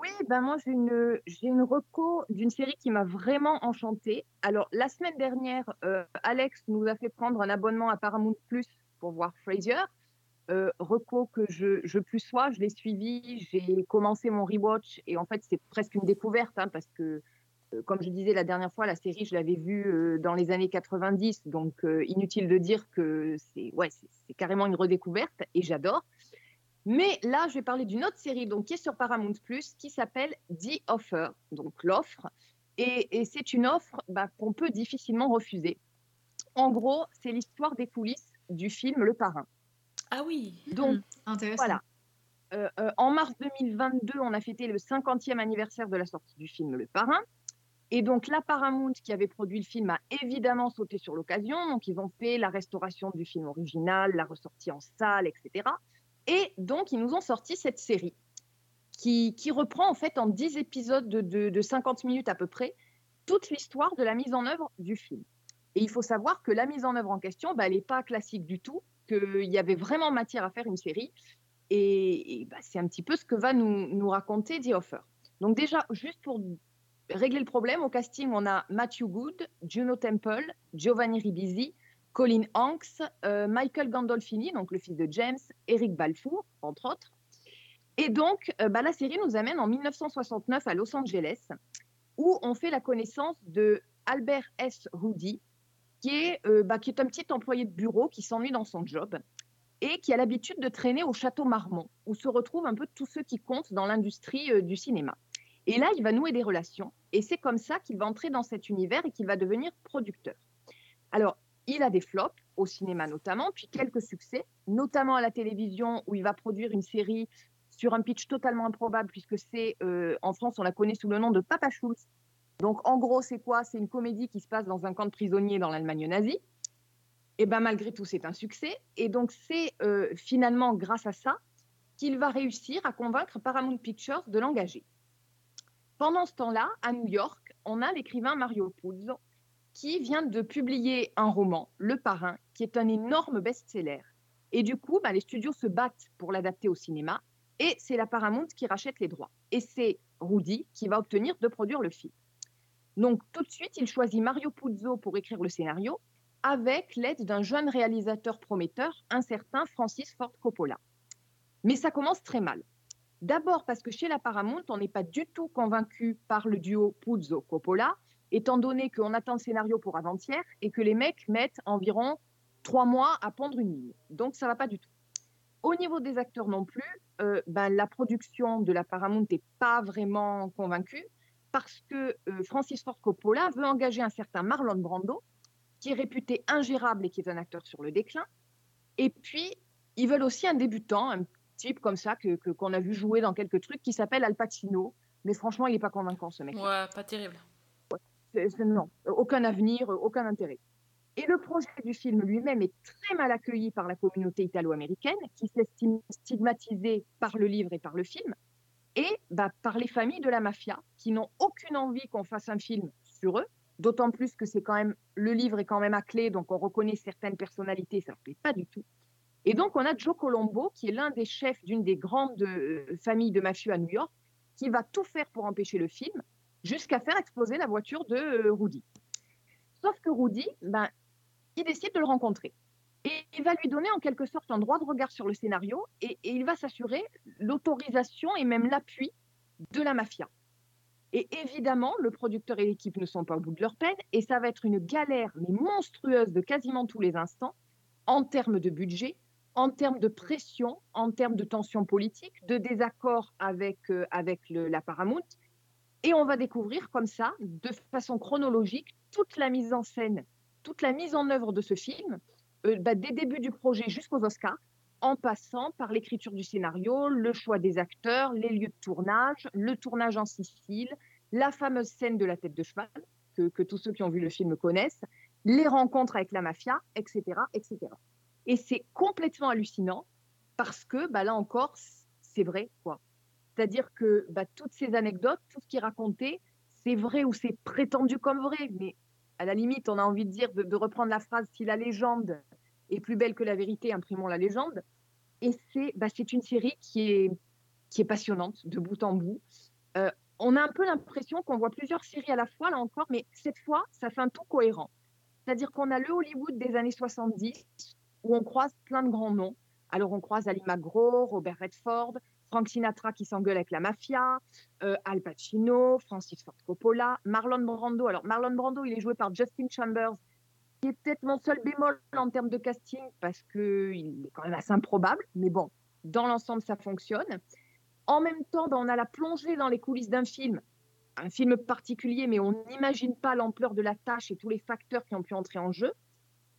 Oui, ben moi j'ai une, j'ai une reco d'une série qui m'a vraiment enchantée. Alors la semaine dernière, euh, Alex nous a fait prendre un abonnement à Paramount Plus pour voir Frasier. Euh, reco que je, je plus sois, je l'ai suivi, j'ai commencé mon rewatch et en fait c'est presque une découverte hein, parce que euh, comme je disais la dernière fois, la série je l'avais vue euh, dans les années 90, donc euh, inutile de dire que c'est ouais, c'est c'est carrément une redécouverte et j'adore. Mais là, je vais parler d'une autre série donc, qui est sur Paramount Plus qui s'appelle The Offer, donc l'offre. Et, et c'est une offre bah, qu'on peut difficilement refuser. En gros, c'est l'histoire des coulisses du film Le Parrain. Ah oui. Donc, Intéressant. voilà. Euh, euh, en mars 2022, on a fêté le 50e anniversaire de la sortie du film Le Parrain. Et donc, la Paramount, qui avait produit le film, a évidemment sauté sur l'occasion. Donc, ils ont fait la restauration du film original, la ressortie en salle, etc. Et donc, ils nous ont sorti cette série qui, reprend en fait en 10 épisodes de, de- de 50 minutes à peu près toute l'histoire de la mise en œuvre du film. Et il faut savoir que la mise en œuvre en question, bah, elle n'est pas classique du tout, qu'il y avait vraiment matière à faire une série. Et, et, bah, c'est un petit peu ce que va nous, nous raconter The Offer. Donc déjà, juste pour régler le problème, au casting, on a Matthew Good, Juno Temple, Giovanni Ribisi, Colin Hanks, euh, Michael Gandolfini, donc le fils de James, Eric Balfour, entre autres. Et donc, euh, bah, la série nous amène en 1969 à Los Angeles, où on fait la connaissance de Albert S. Rudy, qui est, euh, bah, qui est un petit employé de bureau qui s'ennuie dans son job et qui a l'habitude de traîner au château Marmont, où se retrouvent un peu tous ceux qui comptent dans l'industrie du cinéma. Et là, il va nouer des relations, et c'est comme ça qu'il va entrer dans cet univers et qu'il va devenir producteur. Alors, il a des flops, au cinéma notamment, puis quelques succès, notamment à la télévision, où il va produire une série sur un pitch totalement improbable, puisque c'est, euh, en France, on la connaît sous le nom de Papa Schulz. Donc, en gros, c'est quoi? C'est une comédie qui se passe dans un camp de prisonniers dans l'Allemagne nazie. Et ben malgré tout, c'est un succès. Et donc, c'est euh, finalement grâce à ça qu'il va réussir à convaincre Paramount Pictures de l'engager. Pendant ce temps-là, à New York, on a l'écrivain Mario Puzo qui vient de publier un roman, Le Parrain, qui est un énorme best-seller. Et du coup, bah, les studios se battent pour l'adapter au cinéma, et c'est la Paramount qui rachète les droits. Et c'est Rudy qui va obtenir de produire le film. Donc tout de suite, il choisit Mario Puzo pour écrire le scénario, avec l'aide d'un jeune réalisateur prometteur, un certain Francis Ford Coppola. Mais ça commence très mal. D'abord parce que chez la Paramount, on n'est pas du tout convaincu par le duo Puzo-Coppola, étant donné qu'on attend le scénario pour avant-hier et que les mecs mettent environ trois mois à pondre une ligne. Donc ça va pas du tout. Au niveau des acteurs non plus, euh, ben, la production de la Paramount n'est pas vraiment convaincue parce que euh, Francis Ford Coppola veut engager un certain Marlon Brando, qui est réputé ingérable et qui est un acteur sur le déclin. Et puis, ils veulent aussi un débutant, un type comme ça que qu'on a vu jouer dans quelques trucs, qui s'appelle Al Pacino. Mais franchement, il n'est pas convaincant, ce mec. Ouais, pas terrible. Non, aucun avenir, aucun intérêt. Et le projet du film lui-même est très mal accueilli par la communauté italo-américaine, qui s'estime stigmatisée par le livre et par le film, et bah, par les familles de la mafia, qui n'ont aucune envie qu'on fasse un film sur eux, d'autant plus que c'est quand même le livre est quand même à clé, donc on reconnaît certaines personnalités, ça ne plaît pas du tout. Et donc on a Joe Colombo, qui est l'un des chefs d'une des grandes euh, familles de mafieux à New York, qui va tout faire pour empêcher le film, jusqu'à faire exploser la voiture de euh, Rudy. Sauf que Rudy, ben, il décide de le rencontrer. Et il va lui donner en quelque sorte un droit de regard sur le scénario et, il va s'assurer l'autorisation et même l'appui de la mafia. Et évidemment, le producteur et l'équipe ne sont pas au bout de leur peine et ça va être une galère mais monstrueuse de quasiment tous les instants en termes de budget, en termes de pression, en termes de tension politique, de désaccord avec, euh, avec la Paramount. Et on va découvrir comme ça, de façon chronologique, toute la mise en scène, toute la mise en œuvre de ce film, euh, bah, des débuts du projet jusqu'aux Oscars, en passant par l'écriture du scénario, le choix des acteurs, les lieux de tournage, le tournage en Sicile, la fameuse scène de la tête de cheval, que, tous ceux qui ont vu le film connaissent, les rencontres avec la mafia, etc. etc. Et c'est complètement hallucinant parce que bah, là encore, c'est vrai. quoi. C'est-à-dire que bah, toutes ces anecdotes, tout ce qui est raconté, c'est vrai ou c'est prétendu comme vrai, mais à la limite, on a envie de dire, de, reprendre la phrase si la légende est plus belle que la vérité, imprimons la légende. Et c'est bah, une série qui est, qui est passionnante de bout en bout. Euh, on a un peu l'impression qu'on voit plusieurs séries à la fois, là encore, mais cette fois, ça fait un tout cohérent. C'est-à-dire qu'on a le Hollywood des années 70, où on croise plein de grands noms. Alors, on croise Ali McGraw, Robert Redford, Frank Sinatra qui s'engueule avec la mafia, euh, Al Pacino, Francis Ford Coppola, Marlon Brando. Alors, Marlon Brando, il est joué par Justin Chambers, qui est peut-être mon seul bémol en termes de casting, parce qu'il est quand même assez improbable. Mais bon, dans l'ensemble, ça fonctionne. En même temps, ben, on a la plongée dans les coulisses d'un film, un film particulier, mais on n'imagine pas l'ampleur de la tâche et tous les facteurs qui ont pu entrer en jeu.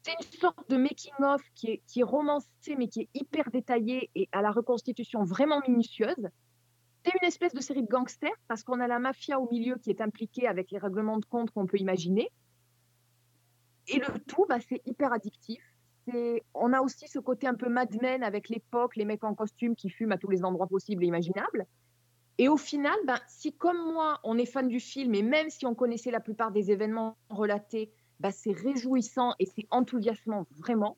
C'est une sorte de making-of qui est, qui est romancé, mais qui est hyper détaillé et à la reconstitution vraiment minutieuse. C'est une espèce de série de gangsters, parce qu'on a la mafia au milieu qui est impliquée avec les règlements de compte qu'on peut imaginer. Et le tout, bah, c'est hyper addictif. On a aussi ce côté un peu Mad Men avec l'époque, les mecs en costume qui fument à tous les endroits possibles et imaginables. Et au final, ben, si comme moi, on est fan du film, et même si on connaissait la plupart des événements relatés, ben, c'est réjouissant et c'est enthousiasmant vraiment.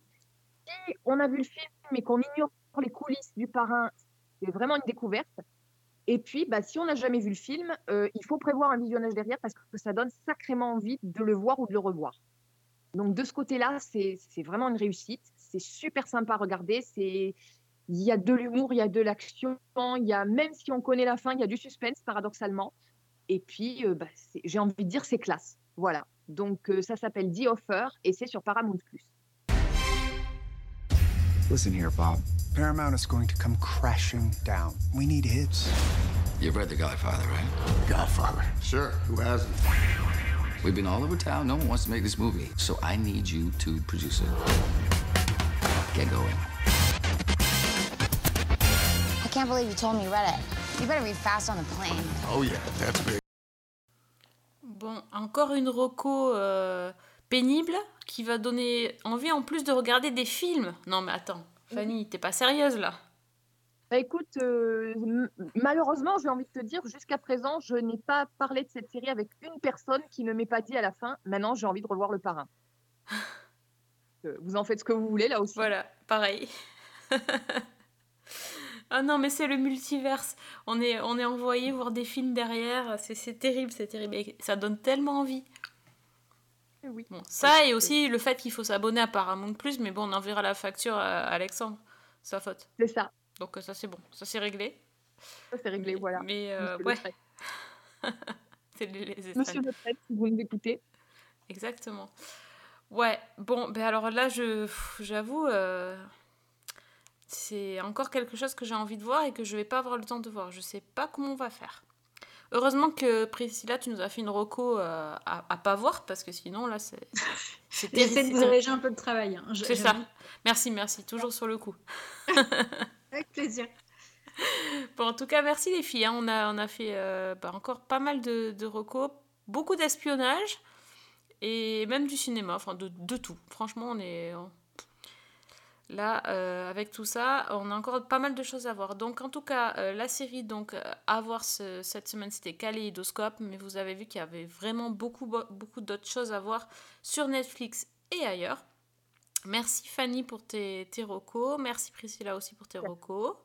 Si on a vu le film et qu'on ignore les coulisses du parrain, c'est vraiment une découverte. Et puis, ben, si on n'a jamais vu le film, euh, il faut prévoir un visionnage derrière parce que ça donne sacrément envie de le voir ou de le revoir. Donc de ce côté-là, c'est vraiment une réussite. C'est super sympa à regarder. Il y a de l'humour, il y a de l'action, même si on connaît la fin, il y a du suspense paradoxalement. Et puis euh, bah, j'ai envie de dire c'est classe. Voilà. Donc euh, ça s'appelle The Offer et c'est sur Paramount+. Listen here, Bob. Paramount is going to come crashing down. We need hits. You've read The Godfather, right? Godfather. Sure, who hasn't? We've been all over town. No one wants to make this movie. So I need you to produce it. Get going. I can't believe you told me you read it. You better read fast on the plane. Oh yeah, that's big. Bon, encore une roco euh, pénible qui va donner envie en plus de regarder des films. Non mais attends, Fanny, t'es pas sérieuse là Bah écoute, euh, malheureusement, j'ai envie de te dire, jusqu'à présent, je n'ai pas parlé de cette série avec une personne qui ne m'ait pas dit à la fin, maintenant j'ai envie de revoir le parrain. Euh, Vous en faites ce que vous voulez là aussi. Voilà, pareil. ah non, mais c'est le multiverse. On est, on est envoyé voir des films derrière. C'est terrible, c'est terrible. Et ça donne tellement envie. Oui. Bon, ça et aussi le fait qu'il faut s'abonner à Paramount Plus, mais bon, on enverra la facture à Alexandre. Sa faute. C'est ça. Donc euh, ça c'est bon, ça c'est réglé. Ça c'est réglé, voilà. Mais euh, ouais. C'est les, les Monsieur. Le Prêtre, si vous nous écoutez. Exactement. Ouais, bon, ben alors là, je, j'avoue, euh, c'est encore quelque chose que j'ai envie de voir et que je vais pas avoir le temps de voir. Je sais pas comment on va faire. Heureusement que Priscilla, tu nous as fait une reco euh, à, à pas voir parce que sinon là, c'est. J'essaie de alléger un peu de travail. hein, C'est ça. Merci, merci. Toujours sur le coup. Avec plaisir. Bon, en tout cas, merci les filles. hein. On, a, on a fait euh, bah, encore pas mal de, de recos, beaucoup d'espionnage et même du cinéma, enfin de, de tout. Franchement, on est. on- Là, euh, avec tout ça, on a encore pas mal de choses à voir. Donc, en tout cas, euh, la série donc euh, à voir ce- cette semaine, c'était Kaléidoscope, mais vous avez vu qu'il y avait vraiment beaucoup, beaucoup d'autres choses à voir sur Netflix et ailleurs. Merci Fanny pour tes, tes recos. Merci Priscilla aussi pour tes recos.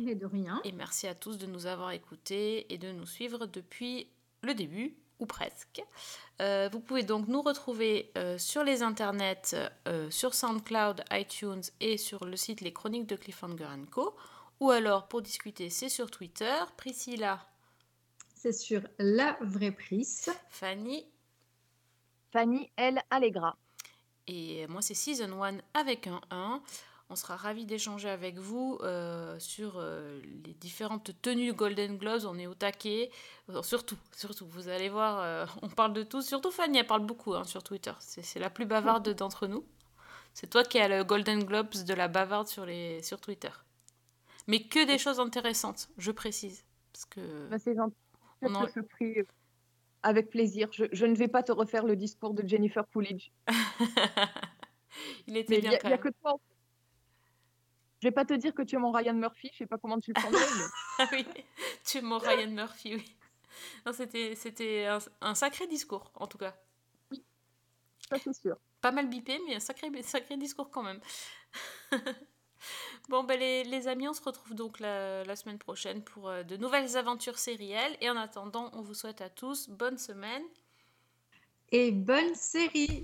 Mais de rien. Et merci à tous de nous avoir écoutés et de nous suivre depuis le début, ou presque. Euh, vous pouvez donc nous retrouver euh, sur les internets, euh, sur SoundCloud, iTunes et sur le site Les Chroniques de Cliffhanger Co. Ou alors, pour discuter, c'est sur Twitter. Priscilla, C'est sur la vraie prise. Fanny. Fanny L. Allegra. Et moi, c'est Season 1 avec un 1. On sera ravis d'échanger avec vous euh, sur euh, les différentes tenues Golden Globes. On est au taquet. Euh, surtout, surtout, vous allez voir, euh, on parle de tout. Surtout Fanny, elle parle beaucoup hein, sur Twitter. C'est la plus bavarde d'entre nous. C'est toi qui as le Golden Globes de la bavarde sur, les, sur Twitter. Mais que des choses intéressantes, je précise. Parce que... Bah, c'est gentil. On en- Avec plaisir. Je, je ne vais pas te refaire le discours de Jennifer Coolidge. Il était Mais bien a- a que toi. Je vais pas te dire que tu es mon Ryan Murphy, je sais pas comment tu le prendrais, mais Ah oui, tu es mon Ryan Murphy, oui. Non, c'était, c'était un, un sacré discours, en tout cas. ça c'est sûr. Pas mal bipé, mais un sacré, sacré discours quand même. bon, ben les, les amis, on se retrouve donc la, la semaine prochaine pour euh, de nouvelles aventures sérielles. Et en attendant, on vous souhaite à tous bonne semaine. Et bonne série